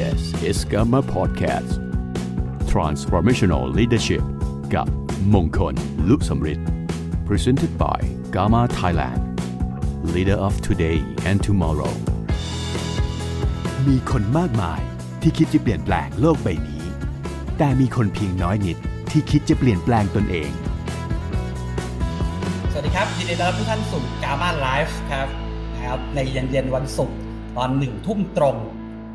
This is Gamma Podcast Transformational Leadership กับมงคลลุสมฤทธิ์ Presented by Gamma Thailand Leader of Today and Tomorrow มีคนมากมายที่คิดจะเปลี่ยนแปลงโลกใบนี้ แต่มีคนเพียงน้อยนิดที่คิดจะเปลี่ยนแปลงตนเอง สวัสดีครับ ยินดีต้อนรับทุกท่านสู่กา m าไลฟ์ครับนะครับในเย็นเย็นๆวันศุกร์ตอนหนึ่งทุ่มตรง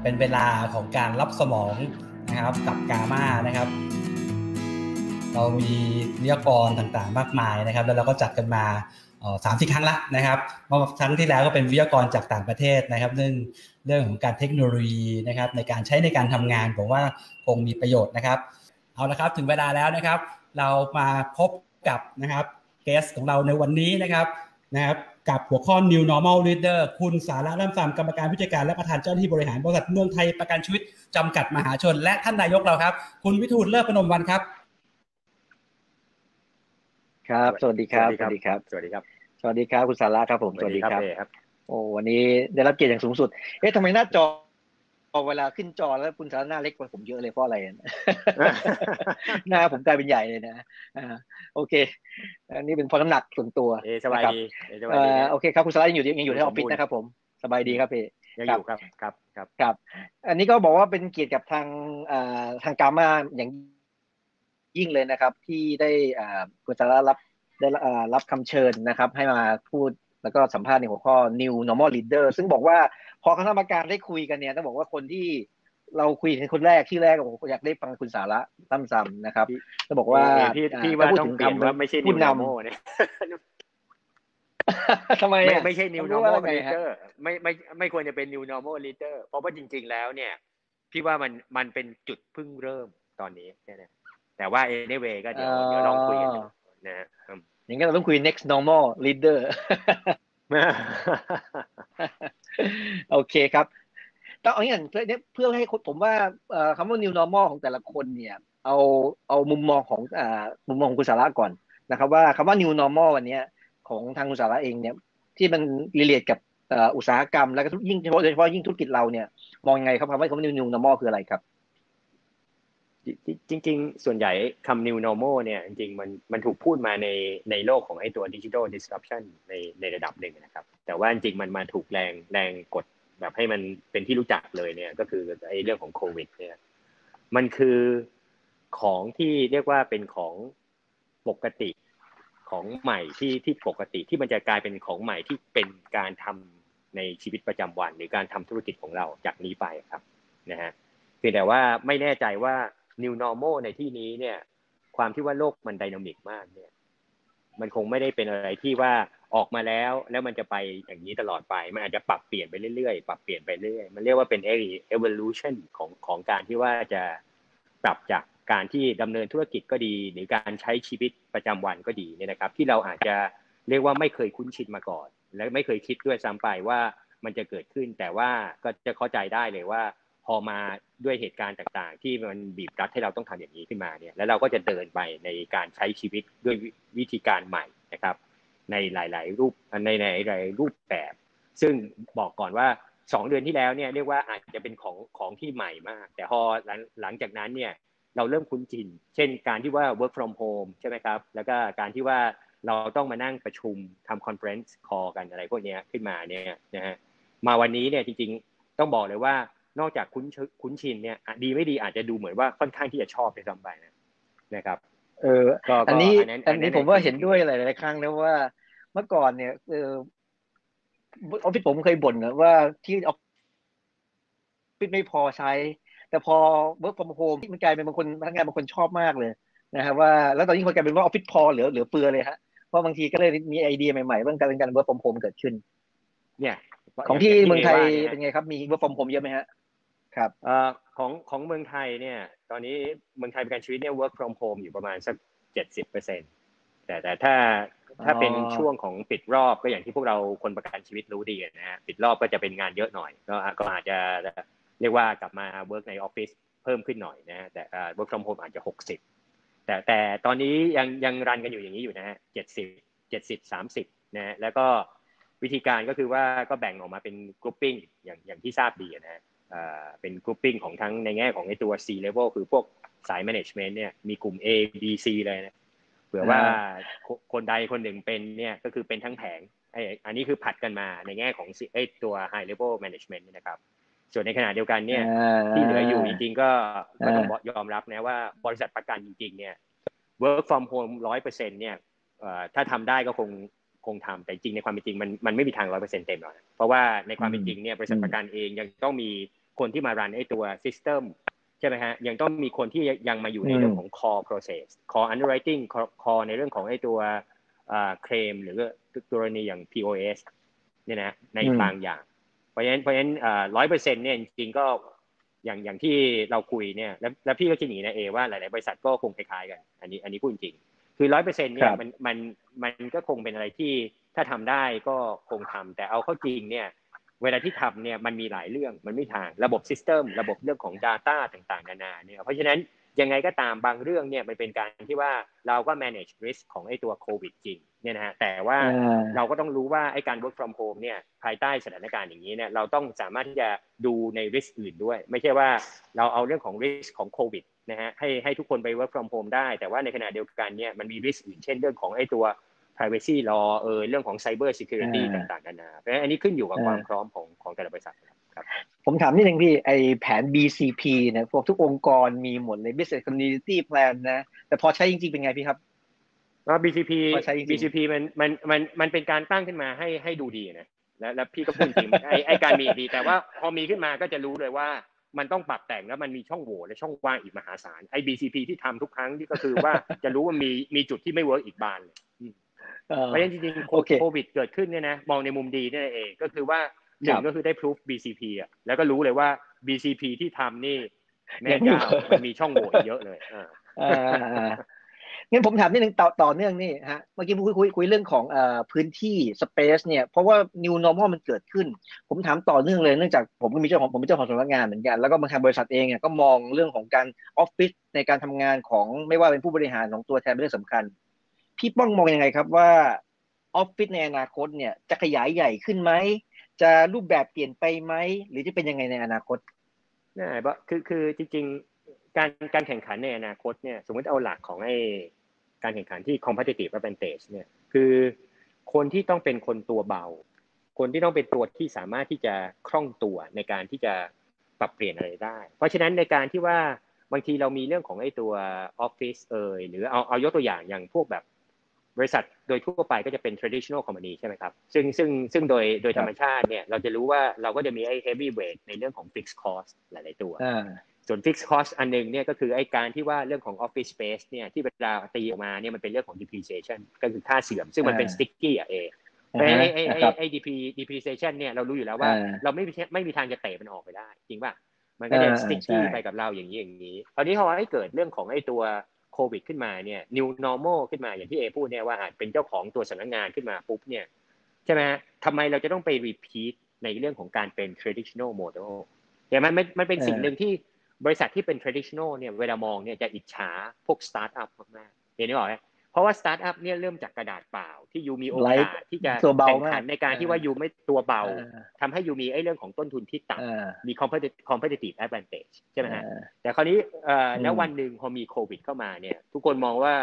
เป็นเวลาของการรับสมองนะครับกับกา m านะครับ เรามีวิทยากรต่างๆ มากมายนะครับ แล้วเราก็จัดกันมาสามสี่ครั้งละนะครับเมื่อครั้งที่แล้วก็เป็นวิทยากรจากต่างประเทศนะครับ เรื่องเรื่องของการเทคโนโลยีนะครับ ในการใช้ในการทำงานผมว่าคงมีประโยชน์นะครับ เอาละครับถึงเวลาแล้วนะครับ เรามาพบกับนะครับเกสของเราในวันนี้นะครับนะครับ กับหัวข้อ New Normal Leader คุณสาระร่ำซำกรรมการผู้จัดการและประธานเจ้าหน้าที่บริหารบริษัทเมืองไทยประกันชีวิตจำกัดมหาชน และท่านนายกเราครับ คุณวิทูลเลิศพนมวันครับ ครับ สวัสดีครับสวัสดีครับสวัสดีครับ สวัสดีครับคุณสาระครับผมสวัสดีครับครับโอ้วันนี้ได้รับเกียรติอย่างสูงสุด เอ๊ะทำไมหน้าจอ เวลาขึ้นจอแล้วคุณสาระหน้าเล็กกว่าผมเยอะเลยเพราะอะไรหน้าผมกลายเป็นใหญ่เลยนะอ่าโอเค อันนี้เป็นเพราะน้ำหนักส่วนตัวเอสบายดีสบายดีโอเคครับคุณสาระยังอยู่ยังอยู่ในออฟฟิศนะครับผมสบายดีครับพี่ยังอยู่ครับครับครับครับ อันนี้ก็บอกว่าเป็นเกียรติกับทางทางกามาอย่างยิ่งเลยนะครับ ที่ได้คุณสาระรับได้รับคำเชิญนะครับ ให้มาพูด แล้วก็สัมภาษณ์ในหัวข้อ New Normal Leader ซึ่งบอกว่าพอคณะกรรมการได้คุยกันเนี่ยต้องบอกว่าคนที่เราคุยกันคนแรกที่แรกผมอยากได้ฟังคุณสาระตั้มซ้ำนะครับจะบอกว่าพี่พี่ว่าต้องเปลี่ยนว่าไม่ใช่ New Normal เนี่ยทำไมไม่ไม่ใช่ New Normal Leader ไม่ไม่ไม่ควรจะเป็น New Normal Leader เพราะว่าจริง ๆ แล้วเนี่ย พี่ว่ามันมันเป็นจุดเพิ่งเริ่มตอนนี้เนี่ยแต่ว่า anyway ก็เดี๋ยวเดี๋ยวลองคุยกันนะ อย่างนั้นเราต้องคุย next normal leader โอเคครับ ต้องเอาอย่างเพื่อเพื่อให้ผมว่าคำว่า new normal ของแต่ละคนเนี่ย เอาเอามุมมองของมุมมองคุณสาระก่อนนะครับว่าคำว่า new normal วันนี้ของทางคุณสาระเองเนี่ย ที่มันรีเลทกับอุตสาหกรรม แล้วก็ยิ่งเฉพาะโดยเฉพาะยิ่งธุรกิจเราเนี่ย มองยังไงครับคำว่าคำว่า new normal คืออะไรครับ จริง ๆ ส่วนใหญ่คำ new normal เนี่ยจริงๆมันมันถูกพูดมาในในโลกของไอ้ตัว digital disruption ในในระดับหนึ่งนะครับ แต่ว่าจริงๆมันมาถูกแรงแรงกดแบบให้มันเป็นที่รู้จักเลยเนี่ยก็คือไอ้เรื่องของโควิดเนี่ยมันคือของที่เรียกว่าเป็นของปกติของใหม่ที่ที่ปกติที่มันจะกลายเป็นของใหม่ที่เป็นการทำในชีวิตประจำวัน หรือการทำธุรกิจของเราจากนี้ไปครับนะฮะเพียงแต่ว่าไม่แน่ใจว่า new normal ในที่นี้เนี่ย ความที่ว่าโลกมันดินามิกมากเนี่ย มันคงไม่ได้เป็นอะไรที่ว่าออกมาแล้วแล้วมันจะไปอย่างนี้ตลอดไป มันอาจจะปรับเปลี่ยนไปเรื่อยๆ ปรับเปลี่ยนไปเรื่อยมันเรียกว่าเป็น evolution ของของการที่ว่าจะปรับจากการที่ดำเนินธุรกิจก็ดี หรือการใช้ชีวิตประจำวันก็ดีเนี่ยนะครับ ที่เราอาจจะเรียกว่าไม่เคยคุ้นชินมาก่อน และไม่เคยคิดด้วยซ้ำไปว่ามันจะเกิดขึ้นแต่ว่าก็จะเข้าใจได้เลยว่า พอมาด้วยเหตุการณ์ต่างๆ ที่มันบีบรัดให้เราต้องทำอย่างนี้ขึ้นมาเนี่ยแล้วเราก็จะเดินไปในการใช้ชีวิตด้วยวิธีการใหม่นะครับ ในหลาย ๆ รูปในหลายๆรูปแบบ ซึ่งบอกก่อนว่าสองเดือนที่แล้วเนี่ยเรียกว่าอาจจะเป็นของของที่ใหม่มาก แต่พอหลังหลังจากนั้นเนี่ยเราเริ่มคุ้นชิน เช่น การที่ว่า work from home ใช่ไหมครับ แล้วก็การที่ว่าเราต้องมานั่งประชุมทำ conference call กันอะไรพวกนี้ขึ้นมาเนี่ยนะฮะ มาวันนี้เนี่ยจริงๆ ต้องบอกเลยว่า นอกจากคุ้นคุ้นชินเนี่ยดีไม่ดีอาจจะดูเหมือนว่าค่อนข้างที่จะชอบไปซ้ำไปนะนะครับ เอออันนี้อันนี้ผมว่าเห็นด้วยหลายๆครั้งนะว่า เมื่อก่อนเนี่ยเออออฟฟิศผมเคยบ่นนะว่าที่ออฟฟิศไม่พอใช้ แต่พอ work from home มันกลายเป็นบางคนพนักงานบางคนชอบมากเลยนะครับว่าแล้วตอนนี้คนกลายเป็นว่าออฟฟิศพอเหลือเหลือเฟือเลยฮะเพราะบางทีก็เลยมีไอเดียใหม่ๆเรื่องการการ work from home เกิดขึ้น เนี่ย ของที่เมืองไทยเป็นไงครับมี work from home เยอะไหมฮะ ครับของของเมืองไทยเนี่ย ตอนนี้เมืองไทยประกันชีวิตเนี่ย work from home อยู่ประมาณสักเจ็ดสิบเปอร์เซ็นแต่แต่ถ้าถ้าเป็นช่วงของปิดรอบก็อย่างที่พวกเราคนประกันชีวิตรู้ดีนะฮะปิดรอบก็จะเป็นงานเยอะหน่อย ก็ก็อาจจะเรียกว่ากลับมา work ในออฟฟิศเพิ่มขึ้นหน่อยนะแต่ work from home อาจจะหกสิบแต่แต่ตอนนี้ยังยังรันกันอยู่อย่างนี้อยู่นะฮะเจ็ดสิบเจ็ดสิบสามสิบนะแล้วก็วิธีการก็คือว่าก็แบ่งออกมาเป็นกรุ๊ปปิ้งอย่างอย่างที่ทราบดีนะฮะ เป็เป็น grouping ของทั้งในแง่ของไอ้ตัว C level คือพวกสาย management เนี่ยมีกลุ่ม A B C เลยนะเผื่อว่าคนใดคนหนึ่งเป็นเนี่ยก็คือเป็นทั้งแผงไอ้อันนี้คือผัดกันมาในแง่ของไอ้ตัว high level management นะครับ ส่วนในขณะเดียวกันเนี่ยที่เหลืออยู่จริงๆก็ก็ต้องยอมรับนะว่าบริษัทประกันจริงๆเนี่ย work from home ร้อยเปอร์เซ็นต์เนี่ยถ้าทำได้ก็คง คงทำแต่จริงในความเป็นจริงมันมันไม่มีทางร้อยเปอร์เซ็นต์เต็มหรอกเพราะว่าในความเป็นจริงเนี่ยบริษัทประกันเองยังต้องมีคนที่มารันไอ้ตัว system ใช่ไหมฮะยังต้องมีคนที่ยังมาอยู่ในเรื่องของ core process core underwriting core ในเรื่องของไอ้ตัวเคลมหรือกรณีอย่าง POS เนี่ยนะในบางอย่าง เพราะฉะนั้นเพราะฉะนั้นร้อยเปอร์เซ็นต์เนี่ยจริงก็อย่างอย่างที่เราคุยเนี่ยแล้วแล้วพี่ก็คิดหนีนะเอว่าหลาย ๆ บริษัทก็คงคล้ายๆกัน อันนี้อันนี้พูดจริง คือร้อยเปอร์เซ็นต์เนี่ยมันมันมันก็คงเป็นอะไรที่ถ้าทำได้ก็คงทำแต่เอาเข้าจริงเนี่ย เวลาที่ทำเนี่ยมันมีหลายเรื่องมันไม่ทางระบบซิสเต็มระบบเรื่องของ Data ต่างๆ นานาเนี่ยเพราะฉะนั้นยังไงก็ตามบางเรื่องเนี่ยมันเป็นการที่ว่าเราก็ manage risk ของไอ้ตัวโควิดจริงเนี่ยนะฮะแต่ว่าเราก็ต้องรู้ว่าไอ้การ work from home เนี่ยภายใต้สถานการณ์อย่างนี้เนี่ยเราต้องสามารถที่จะดูใน risk อื่นด้วย ไม่ใช่ว่าเราเอาเรื่องของ risk ของโควิด นะฮะให้ให้ทุกคนไป work from home ได้ แต่ว่าในขณะเดียวกันเนี่ยมันมี risk อื่น เช่นเรื่องของไอ้ตัว privacy law เออเรื่องของ cyber security ต่างๆนานาเพราะฉะนั้นอันนี้ขึ้นอยู่กับความพร้อมของของแต่ละบริษัทครับ ผมถามนิดนึงพี่ไอแผน BCP เนี่ยพวกทุกองค์กรมีหมดเลย business community plan นะ แต่พอใช้จริงๆเป็นไงพี่ครับว่า BCP BCP มันมันมันมันเป็นการตั้งขึ้นมาให้ให้ดูดีนะแล้วแล้วพี่ก็พูดจริงไอไอการมีดี แต่ว่าพอมีขึ้นมาก็จะรู้เลยว่า มันต้องปรับแต่งแล้วมันมีช่องโหว่และช่องว่างอีกมหาศาลไอ BCP ที่ทำทุกครั้งที่ก็คือว่าจะรู้ว่ามีมีจุดที่ไม่เวิร์กอีกบานเลยเพราะฉะนั้นจริงๆโควิดเกิดขึ้นเนี่ยนะมองในมุมดีนี่เองก็คือว่าหนึ่งก็คือได้พิสูจ BCP อะแล้วก็รู้เลยว่า BCP ที่ทำนี่แม่ยาวมันมีช่องโหว่เยอะเลยอ่า งั้นผมถามนิดนึงต่อต่อเนื่องนี่ฮะเมื่อกี้คุยคุยคุยเรื่องของเอ่อพื้นที่ space เนี่ยเพราะว่า new normal มันเกิดขึ้น ผมถามต่อเนื่องเลยเนื่องจากผมก็มีเจ้าของผมเป็นเจ้าของสำนักงานเหมือนกันแล้วก็บางทางบริษัทเองเนี่ยก็มองเรื่องของการออฟฟิศในการทำงานของไม่ว่าเป็นผู้บริหารของตัวแทนเป็นเรื่องสำคัญ พี่ป้องมองยังไงครับว่าออฟฟิศในอนาคตเนี่ยจะขยายใหญ่ขึ้นไหมจะรูปแบบเปลี่ยนไปไหมหรือจะเป็นยังไงในอนาคตนี่เพราะคือคือจริง การการแข่งขันในอนาคตเนี่ยสมมติเอาหลักของไอ้การแข่งขันที่ competitive advantage เนี่ยคือคนที่ต้องเป็นคนตัวเบา คนที่ต้องเป็นตัวที่สามารถที่จะคล่องตัวในการที่จะปรับเปลี่ยนอะไรได้ เพราะฉะนั้นในการที่ว่าบางทีเรามีเรื่องของไอ้ตัวออฟฟิศเอ่ยหรือเอาเอายกตัวอย่างอย่างพวกแบบบริษัทโดยทั่วไปก็จะเป็น traditional company ใช่ไหมครับ ซึ่งซึ่งซึ่งโดยโดยธรรมชาติเนี่ยเราจะรู้ว่าเราก็จะมีไอ้ heavy weight ในเรื่องของ fixed cost หลาย ๆ ตัว ส่วน fixed cost อันนึงเนี่ยก็คือไอ้การที่ว่าเรื่องของ office space เนี่ยที่เวลาตีออกมาเนี่ยมันเป็นเรื่องของ depreciation ก็คือค่าเสื่อม ซึ่งมันเป็น sticky อะเอไอ้ไอ้ไอ้ไอ้ depreciation เนี่ยเรารู้อยู่แล้วว่า เราไม่ไม่มีทางจะเตะมันออกไปได้ จริงป่ะมันก็จะ sticky ไปกับเราอย่างนี้อย่างนี้คราวนี้พอให้เกิดเรื่องของไอ้ตัวโควิดขึ้นมาเนี่ย new normal ขึ้นมาอย่างที่เอพูดเนี่ยว่าอาจเป็นเจ้าของตัวสำนักงานขึ้นมาปุ๊บเนี่ยใช่ไหมทำไมเราจะต้องไป repeat ในเรื่องของการเป็น traditional model อย่างมันมันเป็นสิ่งหนึ่งที่ บริษัทที่เป็น traditional เนี่ยเวลามองเนี่ยจะอิจฉาพวก startup มากๆเห็นไหมบอกไหมเพราะว่าสตาร์ทอัพเนี่ยเริ่มจากกระดาษเปล่า ที่ you มีโอกาสที่จะแข่งขันในการที่ว่า you ไม่ตัวเบาทำให้ you มีไอ้เรื่องของต้นทุนที่ต่ำมี competitive advantage ใช่ไหมฮะแต่คราวนี้แล้ววันหนึ่งพอมีโควิดเข้ามาเนี่ยทุกคนมองว่า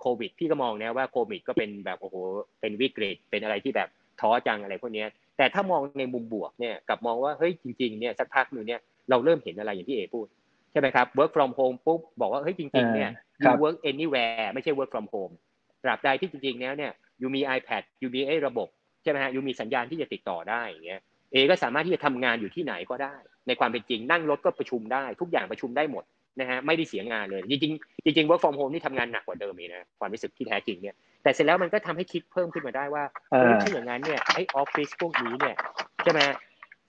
โควิดพี่ก็มองนะว่าโควิดก็เป็นแบบโอ้โหเป็นวิกฤตเป็นอะไรที่แบบท้อจังอะไรพวกนี้แต่ถ้ามองในมุมบวกเนี่ยกับมองว่าเฮ้ยจริงๆเนี่ยสักพักหนึ่งเนี่ยเราเริ่มเห็นอะไรอย่างที่เอพูด ใช่ไหมครับ work from home ปุ๊บบอกว่าเฮ้ยจริงๆเนี่ย you work anywhere ไม่ใช่ work from home ตราบใดที่จริงๆแล้วเนี่ยยูมี iPad ยูมีไอ้ระบบใช่ไหมฮะยูมีสัญญาณที่จะติดต่อได้อย่างเงี้ยเอก็สามารถที่จะทำงานอยู่ที่ไหนก็ได้ ในความเป็นจริงนั่งรถก็ประชุมได้ ทุกอย่างประชุมได้หมดนะฮะไม่ได้เสียงานเลย จริงๆจริงๆ work from home นี่ทำงานหนักกว่าเดิมอีกนะความรู้สึกที่แท้จริงเนี่ยแต่เสร็จแล้วมันก็ทำให้คิดเพิ่มขึ้นมาได้ว่าเออถ้าอย่างนั้นเนี่ยไอ้ออฟฟิศพวกนี้เนี่ยใช่ไหม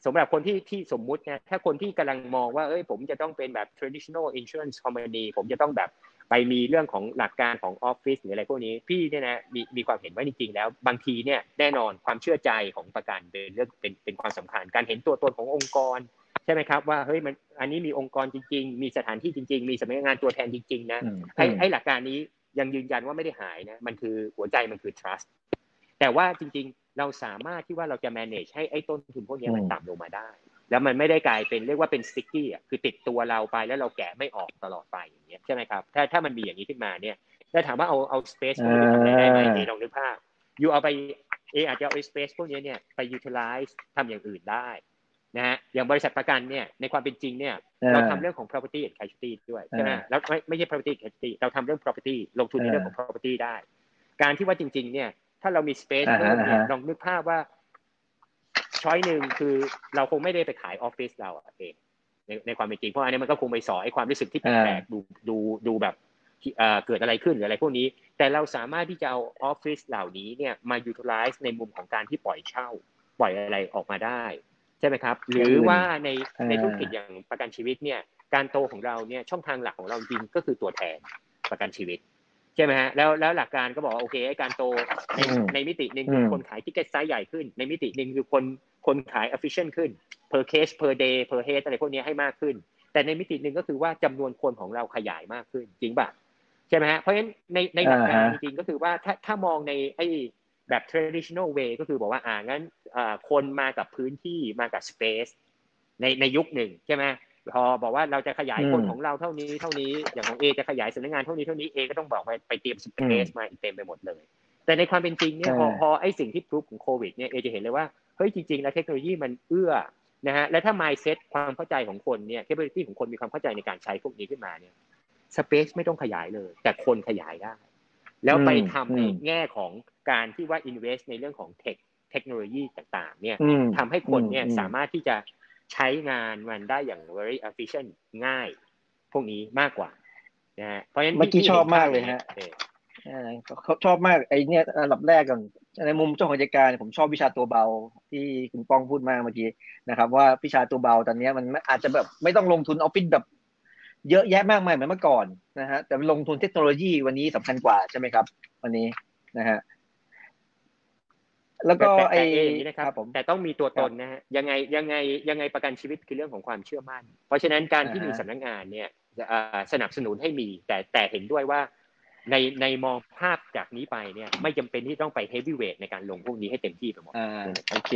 สำหรับคนที่ที่สมมุติเนี่ยถ้าคนที่กำลังมองว่าเอ้ยผมจะต้องเป็นแบบ traditional insurance company ผมจะต้องแบบไปมีเรื่องของหลักการของออฟฟิศหรืออะไรพวกนี้พี่เนี่ยนะมีมีความเห็นว่าจริงๆแล้ว บางทีเนี่ยแน่นอนความเชื่อใจของประกันเป็นเรื่องเป็นเป็นความสำคัญ การเห็นตัวตนขององค์กรใช่ไหมครับว่าเฮ้ยมันอันนี้มีองค์กรจริง ๆ มีสถานที่จริง ๆ มีสำนักงานตัวแทนจริง ๆ นะไอ้ไอ้หลักการนี้ยังยืนยันว่าไม่ได้หายนะมันคือหัวใจมันคือ trust แต่ว่าจริงๆ เราสามารถที่ว่าเราจะ manage ให้ไอ้ต้นทุนพวกนี้มันต่ำลงมาได้ แล้วมันไม่ได้กลายเป็นเรียกว่าเป็นสติ๊กกี้อะคือติดตัวเราไปแล้วเราแกะไม่ออกตลอดไปอย่างเงี้ยใช่ไหมครับถ้าถ้ามันมีอย่างนี้ขึ้นมาเนี่ยแล้วถามว่าเอาเอาสเปซพวกนี้ไปทำอะไรได้ไหมเอลองนึกภาพอยู่เอาไปเออาจจะเอาสเปซพวกนี้เนี่ยไปยูทิลไลซ์ทำอย่างอื่นได้นะฮะอย่างบริษัทประกันเนี่ยในความเป็นจริงเนี่ยเราทำเรื่องของ property and casualty ด้วยใช่ไหมแล้วไม่ไม่ใช่ property and casualty เราทำเรื่อง property ลงทุนในเรื่องของ property ได้ การที่ว่าจริง ๆ เนี่ย ถ้าเรามี space เพิ่มเนี่ยลองนึกภาพว่าช้อยหนึ่งคือเราคงไม่ได้ไปขายออฟฟิศเราเองในในความเป็นจริงเพราะอันนี้มันก็คงไปสอไอ้ความรู้สึกที่แปลกๆดูดูดูแบบเกิดอะไรขึ้นหรืออะไรพวกนี้ แต่เราสามารถที่จะเอาออฟฟิศเหล่านี้เนี่ยมา utilize ในมุมของการที่ปล่อยเช่า ปล่อยอะไรออกมาได้ ใช่ไหมครับ หรือว่าในในธุรกิจอย่างประกันชีวิตเนี่ย การโตของเราเนี่ยช่องทางหลักของเราจริงก็คือตัวแทนประกันชีวิต ใช่ไหมฮะแล้วแล้วหลักการก็บอกโอเคการโตในในมิติหนึ่งคือคนขายที่ get size ใหญ่ขึ้น ในมิติหนึ่งคือคนคนขาย efficient ขึ้น per case per day per head อะไรพวกนี้ให้มากขึ้น แต่ในมิติหนึ่งก็คือว่าจำนวนคนของเราขยายมากขึ้นจริงป่ะใช่ไหมฮะเพราะฉะนั้นในในหลักการจริงๆก็คือว่าถ้าถ้ามองในไอ้แบบ traditional way ก็คือบอกว่าอ่างั้นคนมากับพื้นที่มากับ space ในในยุคหนึ่งใช่ไหม พอบอกว่าเราจะขยายคนของเราเท่านี้เท่านี้อย่างของเอจะขยายสำนักงานเท่านี้เท่านี้เอก็ต้องบอกไปไปเตรียมสเปซมาอีกเต็มไปหมดเลย แต่ในความเป็นจริงเนี่ยพอพอไอ้สิ่งที่พรูฟของโควิดเนี่ยเอจะเห็นเลยว่าเฮ้ยจริงๆแล้วเทคโนโลยีมันเอื้อนะฮะและถ้า mindset ความเข้าใจของคนเนี่ย capability ของคนมีความเข้าใจในการใช้พวกนี้ขึ้นมาเนี่ยสเปซไม่ต้องขยายเลย แต่คนขยายได้ แล้วไปทำในแง่ของการที่ว่า invest ในเรื่องของเทคเทคโนโลยีต่างๆ เนี่ยทำให้คนเนี่ยสามารถที่จะ ใช้งานมันได้อย่าง very efficient ง่าย พวกนี้มากกว่านะฮะเพราะฉะนั้นเมื่อกี้ชอบมากเลยฮะเขาชอบมากไอ้นี่อันดับแรกก่อนในมุมเจ้าของกิจการผมชอบวิชาตัวเบาที่คุณป้องพูดมากเมื่อกี้นะครับ ว่าวิชาตัวเบาตอนนี้มันอาจจะแบบไม่ต้องลงทุนออฟฟิศแบบเยอะแยะมากมายเหมือนเมื่อก่อนนะฮะแต่ลงทุนเทคโนโลยีวันนี้สำคัญกว่าใช่ไหมครับ วันนี้นะฮะ แล้วก็ไอ้นะครับผมแต่ต้องมีตัวตนนะฮะยังไงยังไงยังไงประกันชีวิตคือเรื่องของความเชื่อมั่น เพราะฉะนั้นการที่มีสำนักงานเนี่ยสนับสนุนให้มี แต่แต่เห็นด้วยว่าในในมองภาพจากนี้ไปเนี่ย ไม่จำเป็นที่ต้องไปเฮฟวี่เวทในการลงพวกนี้ให้เต็มที่ไปหมดโอเค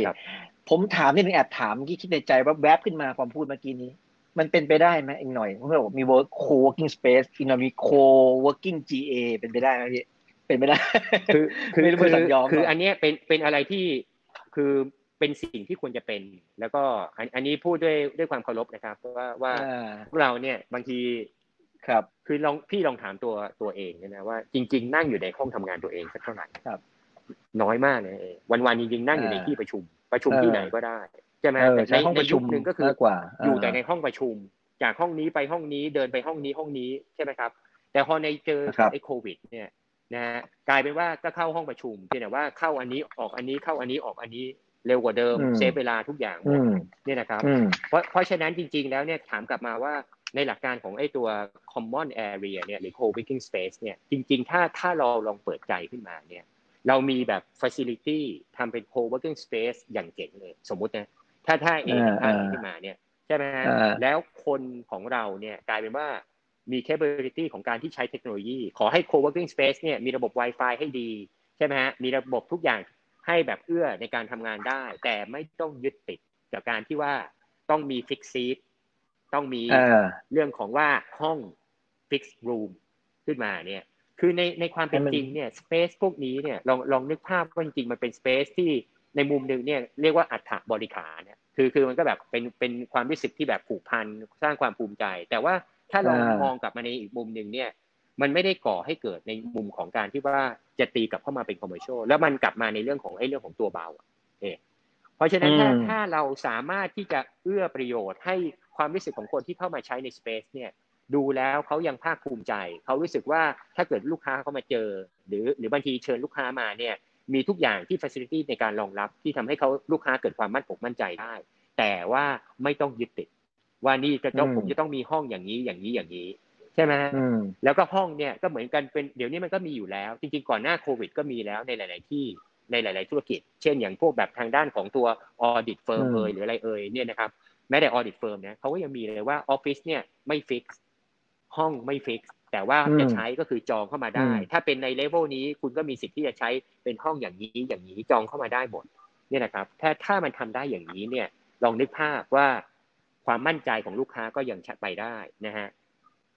ผมถามนิดนึงแอบถามที่คิดในใจว่าแวบขึ้นมาความพูดเมื่อกี้นี้ มันเป็นไปได้ไหมอีกหน่อยเพราะว่ามี work co-working space อีกหน่อยมี co-working GA เป็นไปได้ไหมพี่ เป็นไม่ได้คือคือคือคืออันนี้เป็นเป็นอะไรที่คือเป็นสิ่งที่ควรจะเป็น แล้วก็อันนี้พูดด้วยด้วยความเคารพนะครับว่าว่าพวกเราเนี่ยบางทีครับ คือลองพี่ลองถามตัวตัวเองนะว่าจริง ๆ นั่งอยู่ในห้องทำงานตัวเองสักเท่าไหร่ครับ น้อยมากเลยวันวันจริงๆนั่งอยู่ในที่ประชุม ประชุมที่ไหนก็ได้ใช่ไหมแต่ในในยุคหนึ่งก็คืออยู่แต่ในห้องประชุม จากห้องนี้ไปห้องนี้เดินไปห้องนี้ห้องนี้ใช่ไหมครับ แต่พอในเจอไอ้โควิด เนี่ย นะฮะกลายเป็นว่าก็เข้าห้องประชุมเพียงแต่ว่าเข้าอันนี้ออกอันนี้เข้าอันนี้ออกอันนี้เร็วกว่าเดิมเซฟเวลาทุกอย่างเนี่ยนะครับ เพราะเพราะฉะนั้นจริง ๆ แล้วเนี่ยถามกลับมาว่าในหลักการของไอ้ตัว common area เนี่ยหรือ co-working space เนี่ยจริง ๆ ถ้าถ้าเราลองเปิดใจขึ้นมาเนี่ยเรามีแบบ facility ทำเป็น co-working space อย่างเจ๋งเลย สมมุตินะถ้าถ้าเองทำขึ้นมาเนี่ยใช่ไหมแล้วคนของเราเนี่ยกลายเป็นว่า มี capability ของการที่ใช้เทคโนโลยี ขอให้ co-working space เนี่ยมีระบบ Wi-Fi ให้ดี ใช่ไหมฮะ มีระบบทุกอย่างให้แบบเอื้อในการทำงานได้ แต่ไม่ต้องยึดติดกับการที่ว่าต้องมี fix seat ต้องมีเรื่องของว่าห้อง fix room ขึ้นมาเนี่ย คือในในความเป็นจริงเนี่ย space พวกนี้เนี่ยลองลองนึกภาพว่าจริงๆมันเป็น space ที่ในมุมหนึ่งเนี่ยเรียกว่าอัฐบริขารเนี่ยคือคือมันก็แบบเป็นเป็นความรู้สึกที่แบบผูกพันสร้างความภูมิใจ แต่ว่า ถ้าเรามองกลับมาในอีกมุมหนึ่งเนี่ยมันไม่ได้ก่อให้เกิดในมุมของการที่ว่าจะตีกลับเข้ามาเป็นคอมเมอร์เชลแล้วมันกลับมาในเรื่องของไอ้เรื่องของตัวเบาเอเพราะฉะนั้นถ้าถ้าเราสามารถที่จะเอื้อประโยชน์ให้ความรู้สึกของคนที่เข้ามาใช้ในสเปซเนี่ยดูแล้วเขายังภาคภูมิใจ เขารู้สึกว่าถ้าเกิดลูกค้าเขามาเจอ หรือหรือบางทีเชิญลูกค้ามาเนี่ยมีทุกอย่างที่ฟัซิลิตี้ในการรองรับที่ทำให้เขาลูกค้าเกิดความมั่นอกมั่นใจได้ แต่ว่าไม่ต้องยึดติด ว่านี่จะต้องผมจะต้องมีห้องอย่างนี้อย่างนี้อย่างนี้ ใช่ไหมแล้วก็ห้องเนี่ยก็เหมือนกันเป็นเดี๋ยวนี้มันก็มีอยู่แล้ว จริงๆก่อนหน้าโควิด ก็มีแล้วในหลาย ๆ ที่ในหลาย ๆ ธุรกิจ เช่นอย่างพวกแบบทางด้านของตัว audit firm เอยหรืออะไรเอยเนี่ยนะครับแม้แต่ audit firm เนี่ยเขาก็ยังมีเลยว่าออฟฟิศเนี่ยไม่ fix ห้องไม่ fix แต่ว่าจะใช้ก็คือจองเข้ามาได้ ถ้าเป็นในเลเวลนี้คุณก็มีสิทธิ์ที่จะใช้เป็นห้องอย่างนี้อย่างนี้จองเข้ามาได้หมดเนี่ยนะครับ ถ้าถ้ามันทำได้อย่างนี้เนี่ยลองนึกภาพว่า ความมั่นใจของลูกค้าก็ยังชัดไปได้นะฮะ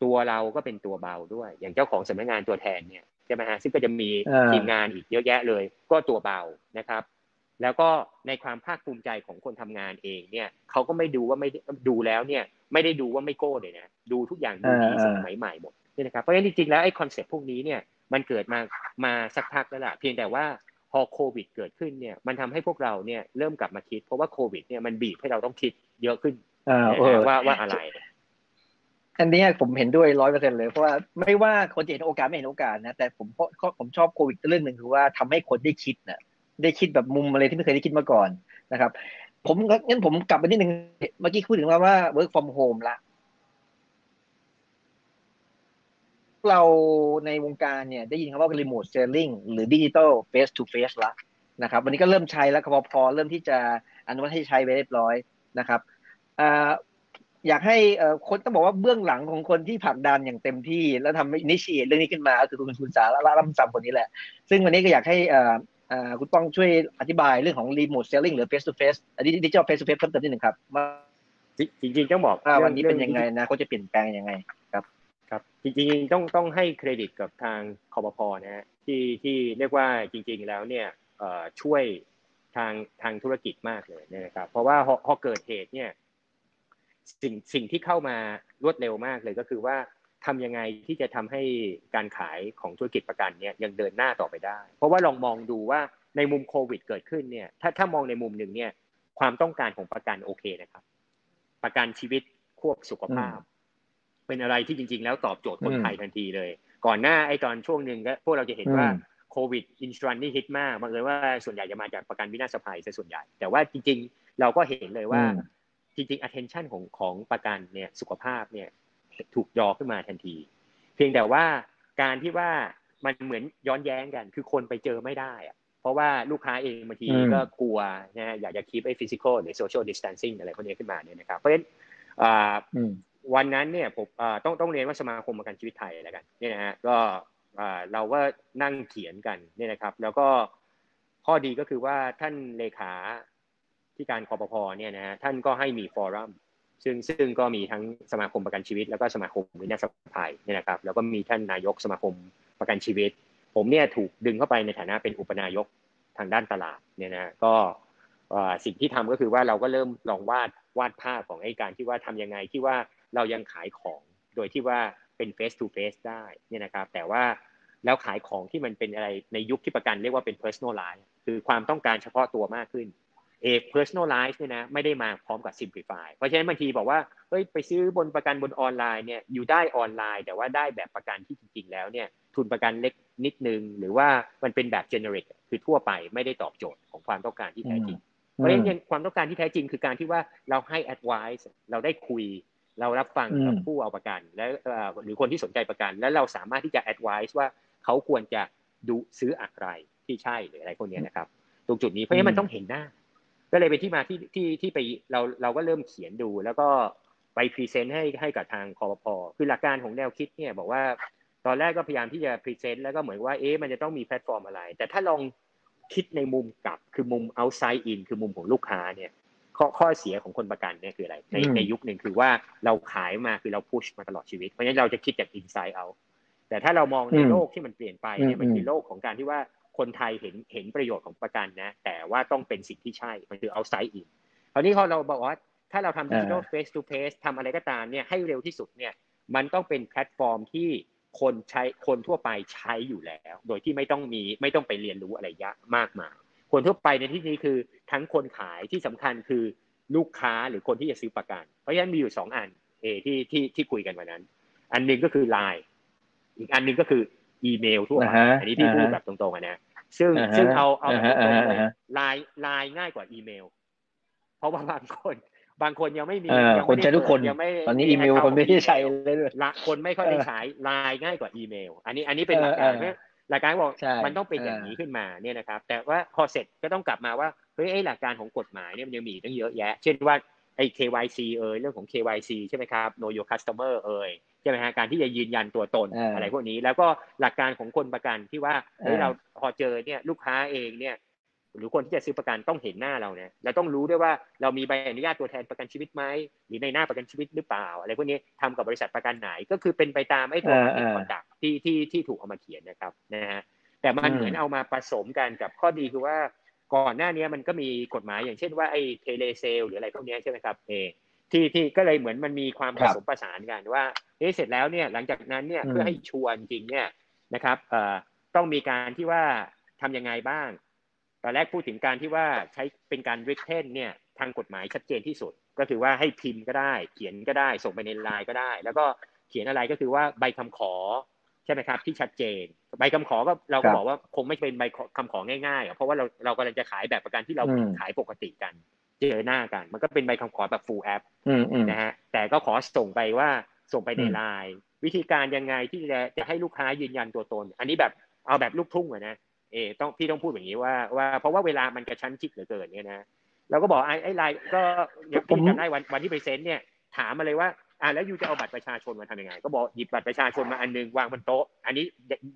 ตัวเราก็เป็นตัวเบาด้วย อย่างเจ้าของสำนักงานตัวแทนเนี่ยใช่ไหมฮะซึ่งก็จะมีทีมงานอีกเยอะแยะเลย ก็ตัวเบานะครับ แล้วก็ในความภาคภูมิใจของคนทำงานเองเนี่ยเขาก็ไม่ดูว่าไม่ดูแล้วเนี่ย ไม่ได้ดูว่าไม่โก้เลยนะดูทุกอย่างดูดีสมัยใหม่หมดนี่นะครับเพราะฉะนั้นจริงๆแล้วไอ้ concept พวกนี้เนี่ยมันเกิดมามาสักพักแล้วล่ะเพียงแต่ว่าพอโควิดเกิดขึ้นเนี่ยมันทำให้พวกเราเนี่ยเริ่มกลับมาคิด เพราะว่าโควิดเนี่ยมันบีบให้เราต้องคิดเยอะขึ้น ว่าว่าอะไร อันนี้ผมเห็นด้วยร้อยเปอร์เซ็นเลย เพราะว่าไม่ว่าคนจะเห็นโอกาสไม่เห็นโอกาสนะแต่ผมเพราะผมชอบโควิดเรื่องหนึ่งคือว่าทำให้คนได้คิดนะได้คิดแบบมุมอะไรที่ไม่เคยได้คิดมาก่อนนะครับ ผมงั้นผมกลับไปนิดนึงเมื่อกี้พูดถึงว่าว่า work from home ละเราในวงการเนี่ยได้ยินคำว่า remote selling หรือ digital face to face ละนะครับ วันนี้ก็เริ่มใช้แล้วพอพอเริ่มที่จะอนุมัติให้ใช้ไปเรียบร้อยนะครับ อยากให้คนต้องบอกว่าเบื้องหลังของคนที่ผลักดันอย่างเต็มที่ แล้วทำอินิชิเอเรื่องนี้ขึ้นมาก็คือคุณคุณสาระรัมซัมคนนี้แหละ ซึ่งวันนี้ก็อยากให้คุณต้องช่วยอธิบายเรื่องของ remote selling หรือ face to face อันนี้ digital face to face เพิ่มเติมนิดหนึ่งครับจริงๆต้องบอกวันนี้เป็นยังไงนะเขาจะเปลี่ยนแปลงยังไงครับครับจริงๆต้องต้องให้เครดิตกับทางคอปพอนะฮะที่ที่เรียกว่าจริง ๆแล้วเนี่ยช่วยทางทางธุรกิจมากเลยนะครับเพราะว่าพอเกิดเหตุเนี่ย สิ่งสิ่งที่เข้ามารวดเร็วมากเลยก็คือว่าทำยังไงที่จะทำให้การขายของธุรกิจประกันเนี่ยยังเดินหน้าต่อไปได้ เพราะว่าลองมองดูว่าในมุมโควิดเกิดขึ้นเนี่ยถ้าถ้ามองในมุมหนึ่งเนี่ยความต้องการของประกันโอเคนะครับ ประกันชีวิตควบสุขภาพ เป็นอะไรที่จริง ๆ แล้วตอบโจทย์คนไทยทันทีเลย ก่อนหน้าไอ้ตอนช่วงหนึ่งก็พวกเราจะเห็นว่าโควิดอินชันนี่ฮิตมากบังเอิญว่าส่วนใหญ่จะมาจากประกันวินาศภัยซะส่วนใหญ่ แต่ว่าจริง ๆ เราก็เห็นเลยว่า จริงๆ attention ของของประกันเนี่ยสุขภาพเนี่ยถูกยอขึ้นมาทันที เพียงแต่ว่าการที่ว่ามันเหมือนย้อนแย้งกัน คือคนไปเจอไม่ได้อะเพราะว่าลูกค้าเองบางทีก็กลัวนะอยากจะ keep ไอ้ physical หรือ social distancing อะไรพวกนี้ขึ้นมาเนี่ยนะครับเพราะฉะนั้นวันนั้นเนี่ยผมต้องต้องเรียนว่าสมาคมประกันชีวิตไทยแล้วกันเนี่ยนะฮะก็เราก็นั่งเขียนกันเนี่ยนะครับ แล้วก็ข้อดีก็คือว่าท่านเลขา ที่การคอปพอเนี่ยนะฮะท่านก็ให้มี forum ซึ่งซึ่งก็มีทั้งสมาคมประกันชีวิต แล้วก็สมาคมวินาศภัยเนี่ยนะครับแล้วก็มีท่านนายกสมาคมประกันชีวิต ผมเนี่ยถูกดึงเข้าไปในฐานะเป็นอุปนายกทางด้านตลาดเนี่ยนะก็สิ่งที่ทำก็คือว่าเราก็เริ่มลองวาดวาดภาพของไอ้การที่ว่าทํำยังไงที่ว่าเรายังขายของโดยที่ว่าเป็น face to face ได้เนี่ยนะครับแต่ว่าแล้วขายของที่มันเป็นอะไรในยุคที่ประกันเรียกว่าเป็น personalize คือความต้องการเฉพาะตัวมากขึ้น เอก personalize เนี่ยนะไม่ได้มาพร้อมกับ simplify เพราะฉะนั้นบางทีบอกว่าเฮ้ยไปซื้อบนประกันบนออนไลน์เนี่ยอยู่ได้ออนไลน์ แต่ว่าได้แบบประกันที่จริง ๆ แล้วเนี่ยทุนประกันเล็กนิดนึง หรือว่ามันเป็นแบบ generic คือทั่วไปไม่ได้ตอบโจทย์ของความต้องการที่แท้จริง เพราะฉะนั้นความต้องการที่แท้จริงคือการที่ว่าเราให้ advice เราได้คุย เรารับฟังกับผู้เอาประกัน และหรือคนที่สนใจประกัน แล้วเราสามารถที่จะ advice ว่าเขาควรจะดูซื้ออะไรที่ใช่หรืออะไรพวกนี้นะครับ ตรงจุดนี้เพราะฉะนั้นมันต้องเห็นหน้า ก็เลยเป็นที่มาที่ที่ที่ไปเราเราก็เริ่มเขียนดู แล้วก็ไปพรีเซนต์ให้ให้กับทางคอพอคือหลักการของแนวคิดเนี่ยบอกว่าตอนแรกก็พยายามที่จะ present แล้วก็เหมือนว่าเอ๊ะมันจะต้องมีแพลตฟอร์มอะไร แต่ถ้าลองคิดในมุมกลับคือมุม outside in คือมุมของลูกค้าเนี่ยข้อข้อเสียของคนประกันเนี่ยคืออะไร ในในยุคหนึ่งคือว่าเราขายมาคือเรา push มาตลอดชีวิต เพราะฉะนั้นเราจะคิดจาก inside out แต่ถ้าเรามองในโลกที่มันเปลี่ยนไปเนี่ยมันคือโลกของการที่ว่า คนไทยเห็นเห็นประโยชน์ของประกันนะ แต่ว่าต้องเป็นสิ่งที่ใช่มันคือ outside in คราวนี้พอเราบอกว่าถ้าเราทำ digital face to face ทำอะไรก็ตามเนี่ยให้เร็วที่สุดเนี่ยมันต้องเป็นแพลตฟอร์มที่คนใช้คนทั่วไปใช้อยู่แล้ว โดยที่ไม่ต้องมีไม่ต้องไปเรียนรู้อะไรเยอะมากมาย คนทั่วไปในที่นี้คือทั้งคนขายที่สำคัญคือลูกค้าหรือคนที่จะซื้อประกัน เพราะฉะนั้นมีอยู่สองอันเอที่ที่ที่คุยกันวันนั้น อันหนึ่งก็คือไลน์อีกอันหนึ่งก็คือ อีเมลทั่วไปอันนี้ที่พูดแบบตรงๆนะซึ่งซึ่งเอาเอาไลน์ไลน์ง่ายกว่าอีเมล เพราะว่าบางคนบางคนยังไม่มีคนใช้ทุกคนยังไม่ตอนนี้อีเมลคนไม่ได้ใช้เลยละคนไม่ค่อยได้ใช้ไลน์ง่ายกว่าอีเมล อันนี้อันนี้เป็นหลักการหลักการบอกมันต้องเป็นอย่างนี้ขึ้นมาเนี่ยนะครับ แต่ว่าพอเสร็จก็ต้องกลับมาว่าเฮ้ยไอ้หลักการของกฎหมายเนี่ยมันยังมีตั้งเยอะแยะ เช่นว่า ไอ้ KYC เอ่ยเรื่องของ KYC ใช่ไหมครับ Know Your Customer เอ่ยใช่ไหมฮะการที่จะยืนยันตัวตนอะไรพวกนี้ แล้วก็หลักการของคนประกันที่ว่าเฮ้ยเราพอเจอเนี่ยลูกค้าเองเนี่ย หรือคนที่จะซื้อประกันต้องเห็นหน้าเราเนี่ยเราต้องรู้ด้วยว่าเรามีใบอนุญาตตัวแทนประกันชีวิตไหมหรือในหน้าประกันชีวิตหรือเปล่า อะไรพวกนี้ทำกับบริษัทประกันไหนก็คือเป็นไปตามไอ้ตัวคอนดักที่ที่ที่ถูกเอามาเขียนนะครับนะฮะแต่มันเหมือนเอามาผสมกันกับข้อดีคือว่า ก่อนหน้านี้มันก็มีกฎหมายอย่างเช่นว่าไอ้เทเลเซลหรืออะไรพวกนี้ใช่ไหมครับเอที่ที่ก็เลยเหมือนมันมีความผสมประสานกันว่าเอ๊เสร็จแล้วเนี่ยหลังจากนั้นเนี่ยเพื่อให้ชัวร์จริงเนี่ยนะครับเอ่อต้องมีการที่ว่าทํำยังไงบ้าง ตอนแรกพูดถึงการที่ว่าใช้เป็นการ written เนี่ยทางกฎหมายชัดเจนที่สุด ก็คือว่าให้พิมพ์ก็ได้ เขียนก็ได้ ส่งไปในไลน์ก็ได้ แล้วก็เขียนอะไรก็คือว่าใบคำขอ ใช่ไหมครับ ที่ชัดเจนใบคำขอก็เราก็บอกว่าคงไม่เป็นใบคำของ่ายๆเพราะว่าเราเรากำลังจะขายแบบประกันที่เราขายปกติกันเจอหน้ากัน มันก็เป็นใบคำขอแบบ full app นะฮะแต่ก็ขอส่งไปว่าส่งไปในไลน์วิธีการยังไงที่จะจะให้ลูกค้ายืนยันตัวตน อันนี้แบบเอาแบบลูกทุ่งอะนะเอต้องพี่ต้องพูดอย่างนี้ว่าว่าเพราะว่าเวลามันกระชั้นชิดเหลือเกินเนี่ยนะเราก็บอกไอ้ไอ้ไลน์ก็อย่างที่จำได้วันวันที่ไปเซ็นเนี่ยถามมาเลยว่า อ่าแล้วยูจะเอาบัตรประชาชนมาทำยังไง ก็บอกหยิบบัตรประชาชนมาอันนึงวางบนโต๊ะ อันนี้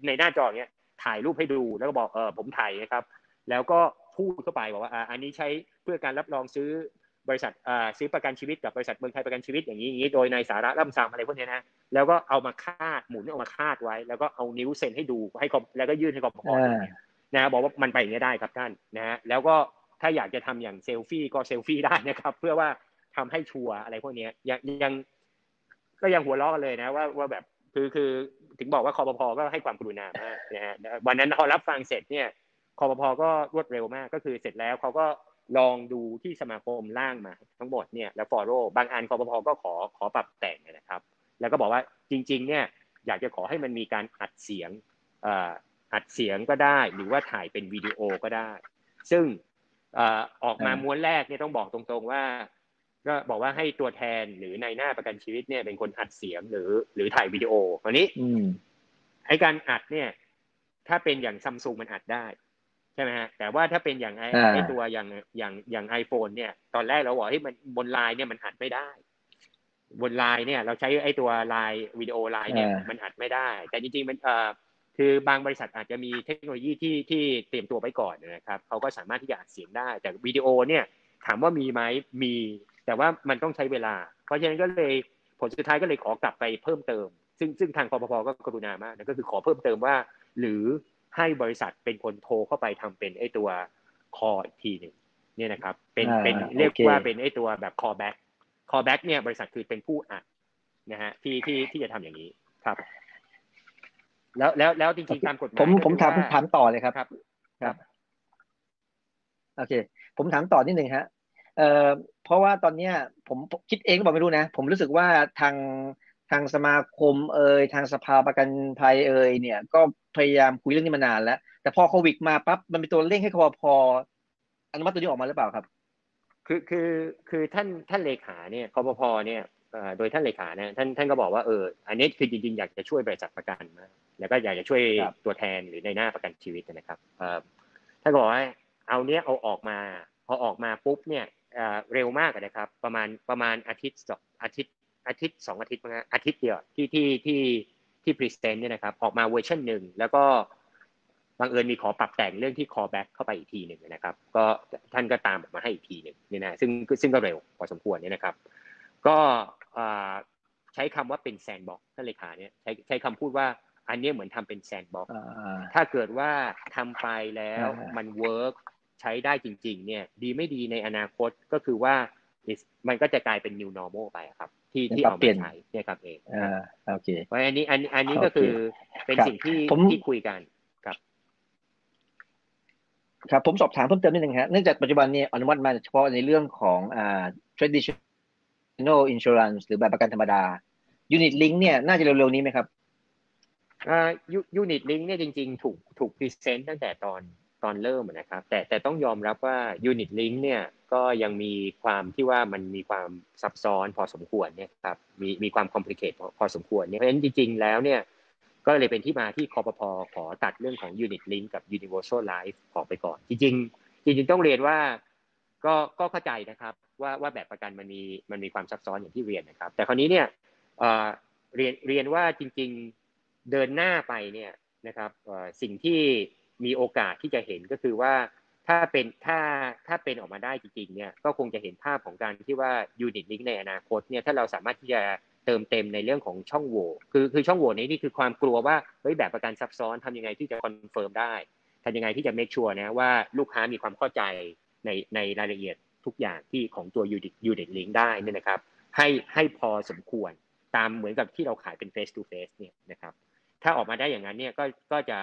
ในหน้าจอเนี้ยถ่ายรูปให้ดูแล้วก็บอกเออผมถ่ายนะครับ แล้วก็พูดเข้าไปบอกว่าอ่าอันนี้ใช้เพื่อการรับรองซื้อบริษัทอ่าซื้อประกันชีวิตกับบริษัทเมืองไทยประกันชีวิตอย่างนี้อย่างนี้โดยในสาระล่ำซ้ำอะไรพวกนี้นะแล้วก็เอามาคาดหมุนเอามาคาดไว้ แล้วก็เอานิ้วเซ็นให้ดูให้คอมแล้วก็ยื่นให้กรมอนะบอกว่ามันไปอย่างนี้ได้ครับท่านนะฮะแล้วก็ถ้าอยากจะทำอย่างเซลฟี่ก็เซลฟี่ได้นะครับ เพื่อว่าทำให้ชัวร์อะไรพวกนี้ยังยัง ก็ยังหัวเราะกันเลยนะว่าว่าแบบคือคือถึงบอกว่าคอปพอก็ให้ความกรุณามากนะฮะวันนั้นพอรับฟังเสร็จเนี่ยคอปพอก็รวดเร็วมากก็คือเสร็จแล้วเขาก็ลองดูที่สมาคมล่างมาทั้งหมดเนี่ยแล้วฟอโร่บางอันคอปพอก็ขอขอปรับแต่งนะครับ แล้วก็บอกว่าจริง ๆ เนี่ยอยากจะขอให้มันมีการอัดเสียงอัดเสียงก็ได้ หรือว่าถ่ายเป็นวิดีโอก็ได้ ซึ่งออกมาม้วนแรกเนี่ยต้องบอกตรงๆว่า ก็บอกว่าให้ตัวแทนหรือในหน้าประกันชีวิตเนี่ยเป็นคนอัดเสียงหรือหรือถ่ายวิดีโออันนี้ไอการอัดเนี่ย ถ้าเป็นอย่างซัมซุงมันอัดได้ใช่ไหมฮะแต่ว่าถ้าเป็นอย่างไอไอตัวอย่างอย่างอย่างไอโฟนเนี่ย ตอนแรกเราบอกให้มันบนไลน์เนี่ยมันอัดไม่ได้ บนไลน์เนี่ย เราใช้ไอตัวไลน์วิดีโอไลน์เนี่ยมันอัดไม่ได้ แต่จริงๆมันเอ่อคือบางบริษัทอาจจะมีเทคโนโลยีที่ที่เตรียมตัวไปก่อนนะครับเขาก็สามารถที่จะอัดเสียงได้ แต่วิดีโอเนี่ย ถามว่ามีไหมมี แต่ว่ามันต้องใช้เวลา เพราะฉะนั้นก็เลยผลสุดท้ายก็เลยขอกลับไปเพิ่มเติม ซึ่งซึ่งทางปปพก็กรุณามากนะก็คือขอเพิ่มเติมว่า หรือให้บริษัทเป็นคนโทรเข้าไปทำเป็นไอ้ตัวคออีกทีหนึ่งเนี่ยนะครับเป็นเป็นเรียกว่าเป็นไอ้ตัวแบบ call back call back เนี่ยบริษัทคือเป็นผู้อัดนะฮะที่ที่ที่จะทำอย่างนี้ครับ แล้วแล้วแล้วจริงๆตามกฎหมายผมผมถามถามต่อเลยครับ ครับ ครับ โอเค ผมถามต่อนิดหนึ่งฮะ เอ่อเพราะว่าตอนเนี้ยผมคิดเองก็บอกไม่รู้นะ ผมรู้สึกว่าทางทางสมาคมเอ่ยทางสภาประกันภัยเอ่ยเนี่ยก็พยายามคุยเรื่องนี้มานานแล้ว แต่พอโควิดมาปั๊บมันเป็นตัวเร่งให้คอพออนุมัติตัวนี้ออกมาหรือเปล่าครับ คือคือคือท่านท่านเลขาเนี่ยคอพอเนี่ยโดยท่านเลขาเนี่ยท่านท่านก็บอกว่าเอออันนี้คือจริงๆอยากจะช่วยบริษัทประกันมาแล้วก็อยากจะช่วยตัวแทนหรือนายหน้าประกันชีวิตนะครับท่านบอกว่าเอาเนี้ยเอาออกมา พอออกมาปุ๊บเนี่ย เร็วมากนะครับ ประมาณประมาณอาทิตย์สองอาทิตย์อาทิตย์สองอาทิตย์นะอาทิตย์เดียวที่ที่ที่ที่ present เนี่ยนะครับออกมาเวอร์ชันหนึ่งแล้วก็บังเอิญมีขอปรับแต่งเรื่องที่ callback เข้าไปอีกทีหนึ่งนะครับ ก็ท่านก็ตามออกมาให้อีกทีหนึ่งเนี่ยนะซึ่งซึ่งก็เร็วพอสมควรเนี่ยนะครับ ก็ใช้คำว่าเป็น sandbox ท่านเลขาเนี่ยใช้ใช้คำพูดว่าอันนี้เหมือนทำเป็น sandbox ถ้าเกิดว่าทำไปแล้วมัน work ใช้ได้จริง ๆ เนี่ย ดีไม่ดีในอนาคตก็คือว่ามันก็จะกลายเป็น new normal ไปครับ ที่ที่เอามาใช้เนี่ยครับเองอ่าโอเคเพราะอันนี้อันอันนี้ก็คือเป็นสิ่งที่ที่คุยกันครับครับ ผมสอบถามเพิ่มเติมนิดนึงครับเนื่องจากปัจจุบันนี้อนุมัติมาเฉพาะในเรื่องของอ่า traditional insurance หรือแบบประกันธรรมดา unit link เนี่ยน่าจะเร็วๆนี้ไหมครับอ่า unit link เนี่ยจริง ๆ ถูกถูก present ตั้งแต่ตอน ตอนเริ่มนะครับ แต่แต่ต้องยอมรับว่า Unit Link เนี่ยก็ยังมีความที่ว่ามันมีความซับซ้อนพอสมควรเนี่ยครับมีมีความ complicate พอสมควรเนี่ยเพราะฉะนั้นจริง ๆ แล้วเนี่ยก็เลยเป็นที่มาที่คอปพอขอตัดเรื่องของ Unit Link กับ Universal Life ออกไปก่อน จริง ๆ จริง ๆ ต้องเรียนว่าก็ก็เข้าใจนะครับว่าว่าแบบประกันมันมีมันมีความซับซ้อนอย่างที่เรียนนะครับ แต่คราวนี้เนี่ยเรียนเรียนว่าจริง ๆเดินหน้าไปเนี่ยนะครับสิ่งที่ มีโอกาสที่จะเห็นก็คือว่าถ้าเป็นถ้าถ้าเป็นออกมาได้จริงๆเนี่ยก็คงจะเห็นภาพของการที่ว่ายูนิตลิงในอนาคตเนี่ยถ้าเราสามารถที่จะเติมเต็มในเรื่องของช่องโหว่คือคือช่องโหว่นี้นี่คือความกลัวว่าเฮ้ยแบบประกันซับซ้อนทำยังไงที่จะ confirm ได้ทำยังไงที่จะ make sure นะว่าลูกค้ามีความเข้าใจในในรายละเอียดทุกอย่างที่ของตัว unit unit link ได้นี่นะครับ ให้ให้พอสมควรตามเหมือนกับที่เราขายเป็น face to face เนี่ยนะครับ ถ้าออกมาได้อย่างนั้นเนี่ยก็ก็จะ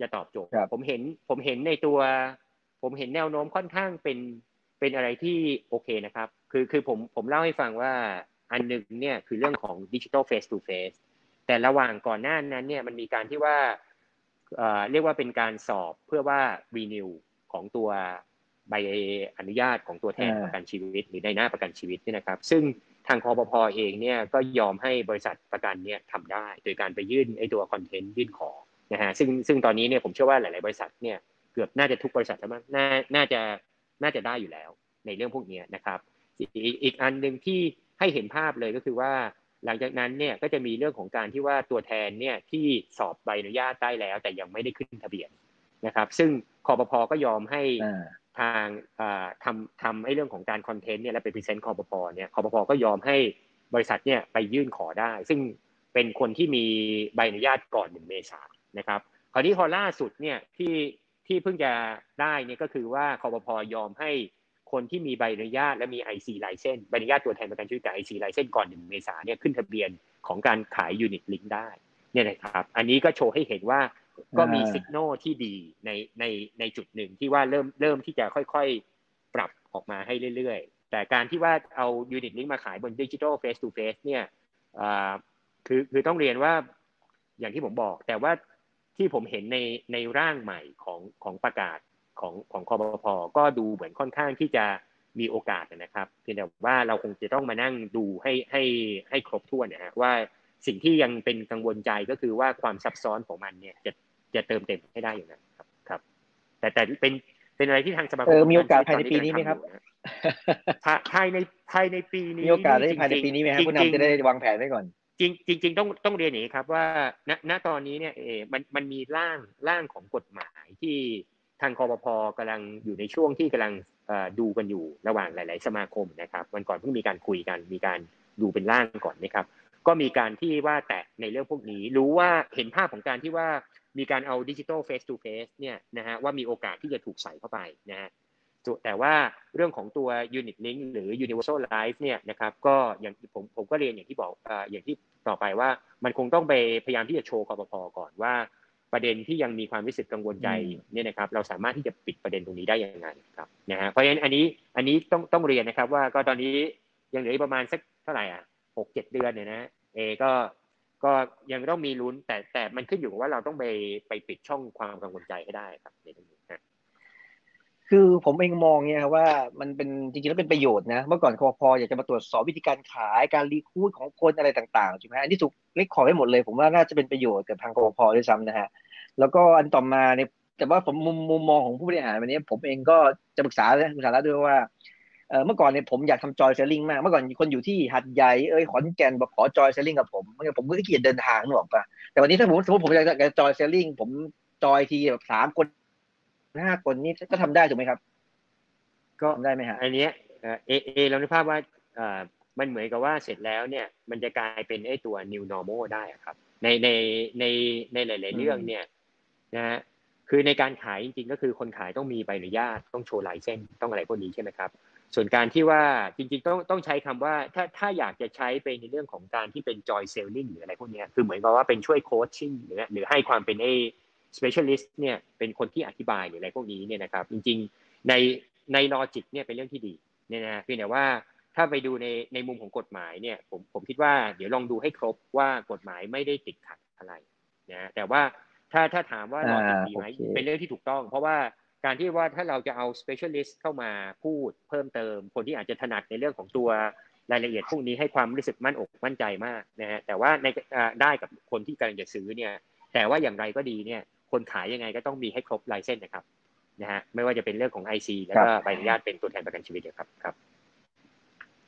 จะตอบโจทย์ผมเห็นผมเห็นในตัว ผมเห็นแนวโน้มค่อนข้างเป็นเป็นอะไรที่โอเคนะครับ คือคือผมผมเล่าให้ฟังว่าอันหนึ่งเนี่ยคือเรื่องของ digital face to face แต่ระหว่างก่อนหน้านั้นเนี่ยมันมีการที่ว่าเรียกว่าเป็นการสอบเพื่อว่า renew ของตัวใบอนุญาตของตัวแทนประกันชีวิต หรือนายหน้าประกันชีวิตนี่นะครับ ซึ่งทางคอปพอเองเนี่ยก็ยอมให้บริษัทประกันเนี่ยทำได้ โดยการไปยื่นไอ้ตัว content ยื่นขอ นะฮะซึ่งซึ่งตอนนี้เนี่ยผมเชื่อว่าหลาย ๆ บริษัทเนี่ยเกือบน่าจะทุกบริษัทแล้วมั้งน่าน่าจะน่าจะได้อยู่แล้วในเรื่องพวกนี้นะครับ อีกอันหนึ่งที่ให้เห็นภาพเลยก็คือว่า หลังจากนั้นเนี่ยก็จะมีเรื่องของการที่ว่าตัวแทนเนี่ยที่สอบใบอนุญาตได้แล้ว แต่ยังไม่ได้ขึ้นทะเบียนนะครับ ซึ่งคอปพอก็ยอมให้ทางทำทำให้เรื่องของการ content เนี่ยและไป present คปภ. เนี่ย คปภ. ก็ยอมให้บริษัทเนี่ยไปยื่นขอได้ ซึ่งเป็นคนที่มีใบอนุญาตก่อนหนึ่งเมษาย นนะครับคราวนี้พอล่าสุดเนี่ยที่ที่เพิ่งจะได้เนี่ยก็คือว่าคอปพอยอมให้คนที่มีใบอนุญาตและมี IC ไลเซนใบอนุญาตตัวแทนประกันชีวิตกับ IC ไลเซนก่อนหนึ่งเมษาเนี่ยขึ้นทะเบียนของการขาย unit link ได้เนี่ยนะครับ อันนี้ก็โชว์ให้เห็นว่าก็มีสัญญาณที่ดีในในในจุดหนึ่งที่ว่าเริ่มเริ่มที่จะค่อยๆ ปรับออกมาให้เรื่อยๆ แต่การที่ว่าเอา unit link มาขายบน digital face to face เนี่ยคือคือต้องเรียนว่าอย่างที่ผมบอก แต่ว่า ที่ผมเห็นในในร่างใหม่ของของประกาศของของคอปพอก็ดูเหมือนค่อนข้างที่จะมีโอกาสนะครับเพียงแต่ว่าเราคงจะต้องมานั่งดูให้ให้ให้ครบถ้วนนะฮะว่าสิ่งที่ยังเป็นกังวลใจก็คือว่าความซับซ้อนของมันเนี่ยจะจะเติมเต็มให้ได้อยู่นะครับครับ แต่แต่เป็นเป็นอะไรที่ทางสมาคมมีโอกาสภายในปีนี้ไหมครับภายในภายในปีนี้มีโอกาสได้ภายในปีนี้ไหมครับคุณนำจะได้วางแผนไว้ก่อน จริงจริงต้องต้องเรียนอย่างนี้ครับว่าณณตอนนี้เนี่ยเอมันมันมีร่างร่างของกฎหมายที่ทางคอปพอกำลังอยู่ในช่วงที่กำลังดูกันอยู่ระหว่างหลาย ๆ สมาคมนะครับวันก่อนเพิ่งมีการคุยกันมีการดูเป็นร่างก่อนนะครับ ก็มีการที่ว่าแตะในเรื่องพวกนี้ รู้ว่าเห็นภาพของการที่ว่ามีการเอาดิจิทัลเฟสทูเฟสเนี่ยนะฮะว่ามีโอกาสที่จะถูกใส่เข้าไปนะฮะ แต่ว่าเรื่องของตัว Unit Link หรือ Universal Life เนี่ยนะครับก็อย่างผมผมก็เรียนอย่างที่บอกอย่างที่ต่อไปว่ามันคงต้องไปพยายามที่จะโชว์คอปพอก่อนว่าประเด็นที่ยังมีความวิสิตกังวลใจเนี่ยนะครับเราสามารถที่จะปิดประเด็นตรงนี้ได้ยังไงครับนะฮะเพราะฉะนั้นอันนี้อันนี้ต้องต้องเรียนนะครับว่าก็ตอนนี้ยังเหลือประมาณสักเท่าไหร่อะหกเจ็ดเดือนเนี่ยนะเอก็ก็ยังต้องมีลุ้นแต่แต่มันขึ้นอยู่กับว่าเราต้องไปไปปิดช่องความกังวลใจให้ได้ครับในตรงนี้ คือผมเองมองเนี่ยครับว่ามันเป็นจริงๆแล้วเป็นประโยชน์นะ เมื่อก่อนคอพออยากจะมาตรวจสอบวิธีการขายการรีคูดของคนอะไรต่างๆใช่ไหมอันนี้ถูกเล็กขอให้หมดเลย ผมว่าน่าจะเป็นประโยชน์กับทางคอพอด้วยซ้ำนะฮะแล้วก็อันต่อมาเนี่ยแต่ว่าผมมุมมุมมองของผู้บริหารวันนี้ ผมเองก็จะปรึกษาปรึกษาแล้วด้วยว่าเมื่อก่อนเนี่ยผมอยากทำจอยเซลลิงมาก เมื่อก่อนคนอยู่ที่หัดใหญ่เอ้ยขอนแก่นบอกขอจอยเซลลิงกับผมเมื่อผมก็ขี้เกียจเดินทางนึกออกปะแต่วันนี้ถ้าผมสมมติผมอยากจะจอยเซลลิงผมจอยทีแบบสามคน ห้าคนนี่ก็ทำได้ถูกไหมครับ ก็ได้ไหมฮะอันนี้เอเอเรานึกภาพว่ามันเหมือนกับว่าเสร็จแล้วเนี่ย มันจะกลายเป็นไอ้ตัว new normal ได้ครับ ในในในในหลาย ๆ เรื่องเนี่ยนะฮะคือในการขายจริงๆ ก็คือคนขายต้องมีใบอนุญาตต้องโชว์ลายเส้นต้องอะไรพวกนี้ใช่ไหมครับ ส่วนการที่ว่าจริงๆต้องต้องใช้คำว่าถ้าถ้าอยากจะใช้ไปในเรื่องของการที่เป็น joy selling หรืออะไรพวกนี้คือเหมือนกับว่าเป็นช่วยโคชชิ่งหรือหรือให้ความเป็นไอ้ specialist เนี่ยเป็นคนที่อธิบายหรืออะไรพวกนี้เนี่ยนะครับจริงๆในใน logic เนี่ยเป็นเรื่องที่ดีเนี่ยนะเพียงแต่ว่าถ้าไปดูในในมุมของกฎหมายเนี่ยผมผมคิดว่าเดี๋ยวลองดูให้ครบว่ากฎหมายไม่ได้ติดขัดอะไรนะแต่ว่าถ้าถ้าถามว่า logic ดีไหมเป็นเรื่องที่ถูกต้อง เพราะว่าการที่ว่าถ้าเราจะเอา specialist เข้ามาพูดเพิ่มเติม คนที่อาจจะถนัดในเรื่องของตัวรายละเอียดพวกนี้ให้ความรู้สึกมั่นอกมั่นใจมากนะฮะแต่ว่าในได้กับคนที่กำลังจะซื้อเนี่ยแต่ว่าอย่างไรก็ดีเนี่ย คนขายยังไงก็ต้องมีให้ครบ license นะครับนะฮะไม่ว่าจะเป็นเรื่องของ IC แล้วก็ใบอนุญาตเป็นตัวแทนประกันชีวิตครับครับ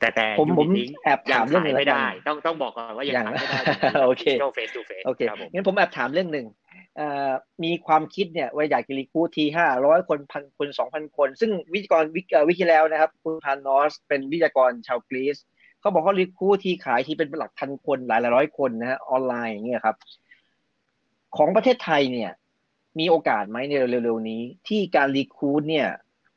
แต่แต่ผมผมแอบถามเรื่องไม่ได้ ต้องต้องบอกก่อนว่ายังขายไม่ได้โอเค face to face โอเคงั้นผมแอบถามเรื่องหนึ่งมีความคิดเนี่ยว่าอยากจะ recruit ทีห้าร้อยคนพันคนสองพันคน ซึ่งวิทยากร week แล้วนะครับ คุณพานนอสเป็นวิทยากรชาวกรีซเขาบอกเขา recruit ทีขายที่เป็นหลักพันคนหลายหลายร้อยคนนะฮะออนไลน์อย่างเงี้ยครับ ของประเทศไทยเนี่ย มีโอกาสไหมในเร็วๆนี้ ที่การ recruit เนี่ย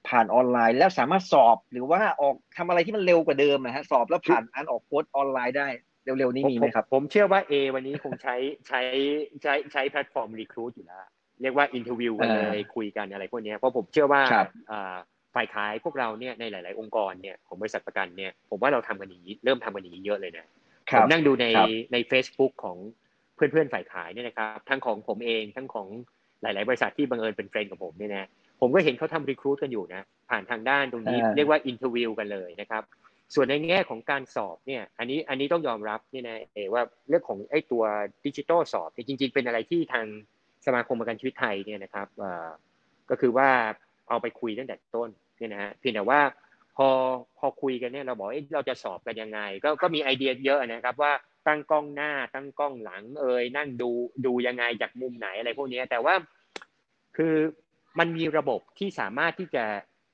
ผ่านออนไลน์แล้วสามารถสอบหรือว่าออกทำอะไรที่มันเร็วกว่าเดิมนะฮะสอบแล้วผ่านอันออกโค้ดออนไลน์ได้เร็วๆนี้มีไหมครับ ผมเชื่อว่า A วันนี้คงใช้ใช้ใช้ใช้แพลตฟอร์ม recruit อยู่แล้วเรียกว่า interview กันเลยคุยกันอะไรพวกนี้เพราะผมเชื่อว่าฝ่ายขายพวกเราเนี่ยในหลาย ๆ องค์กรเนี่ยของบริษัทประกันเนี่ยผมว่าเราทำกันอย่างนี้เริ่มทำกันอย่างนี้เยอะเลยนะผมนั่งดูในใน Facebook ของเพื่อน ๆ ฝ่ายขายเนี่ยนะครับทั้งของผมเองทั้งของ หลาย ๆ บริษัทที่บังเอิญเป็น friend กับผมเนี่ยนะผมก็เห็นเขาทำ recruit กันอยู่นะผ่านทางด้านตรงนี้เรียกว่า interview กันเลยนะครับ ส่วนในแง่ของการสอบเนี่ย อันนี้อันนี้ต้องยอมรับนี่นะเอว่าเรื่องของไอ้ตัวดิจิทัลสอบจริง ๆ เป็นอะไรที่ทางสมาคมประกันชีวิตไทยเนี่ยนะครับก็คือว่าเอาไปคุยตั้งแต่ต้นเนี่ยนะฮะเพียงแต่ว่าพอพอคุยกันเนี่ยเราบอกเราจะสอบกันยังไง ก็ก็มีไอเดียเยอะนะครับว่า ตั้งกล้องหน้า ตั้งกล้องหลัง เอ่ยนั่งดูดูยังไงจากมุมไหนอะไรพวกนี้แต่ว่าคือมันมีระบบที่สามารถที่จะ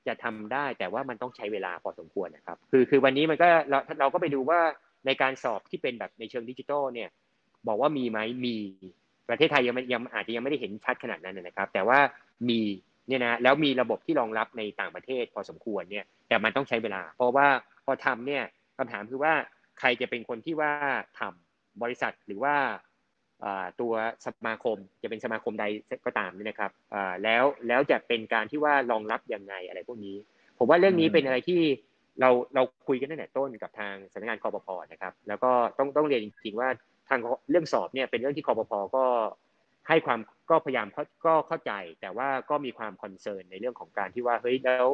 จะทำได้ แต่ว่ามันต้องใช้เวลาพอสมควรนะครับ คือคือวันนี้มันก็เราเราก็ไปดูว่าในการสอบที่เป็นแบบในเชิงดิจิทัลเนี่ย บอกว่ามีไหมมีประเทศไทยยังยังอาจจะยังไม่ได้เห็นชัดขนาดนั้นนะครับ แต่ว่ามีเนี่ยนะแล้วมีระบบที่รองรับในต่างประเทศพอสมควรเนี่ย แต่มันต้องใช้เวลา เพราะว่าพอทำเนี่ยคำถามคือว่า ใครจะเป็นคนที่ว่าทำบริษัทหรือว่าตัวสมาคมจะเป็นสมาคมใดก็ตามนี่นะครับแล้วแล้วจะเป็นการที่ว่ารองรับยังไงอะไรพวกนี้ ผมว่าเรื่องนี้เป็นอะไรที่เราเราคุยกันตั้งแต่ต้นกับทางสำนักงานคอปพอนะครับ แล้วก็ต้องต้องเรียนจริงๆว่าทางเรื่องสอบเนี่ยเป็นเรื่องที่คอปพอก็ให้ความก็พยายามก็เข้าใจ แต่ว่าก็มีความคอนเซิร์นในเรื่องของการที่ว่าเฮ้ยแล้ว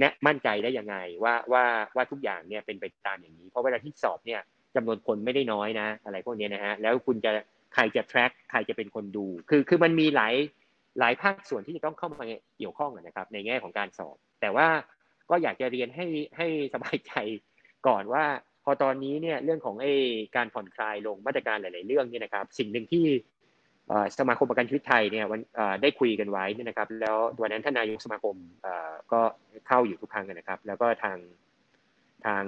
แน่มั่นใจได้ยังไงว่าว่าว่าทุกอย่างเนี่ยเป็นไปตามอย่างนี้ เพราะเวลาที่สอบเนี่ยจำนวนคนไม่ได้น้อยนะ อะไรพวกนี้นะฮะแล้วคุณจะใครจะ track ใครจะเป็นคนดู คือคือมันมีหลายหลายภาคส่วนที่จะต้องเข้ามาเกี่ยวข้องนะครับ ในแง่ของการสอบ แต่ว่าก็อยากจะเรียนให้ให้สบายใจก่อนว่า พอตอนนี้เนี่ยเรื่องของไอ้การผ่อนคลายลงมาตรการหลาย ๆ เรื่องเนี่ยนะครับ สิ่งหนึ่งที่ สมาคมประกันชีวิตไทยเนี่ยวันได้คุยกันไว้นี่นะครับ แล้ววันนั้นท่านนายกสมาคมก็เข้าอยู่ทุกครั้งนะครับ แล้วก็ทางทาง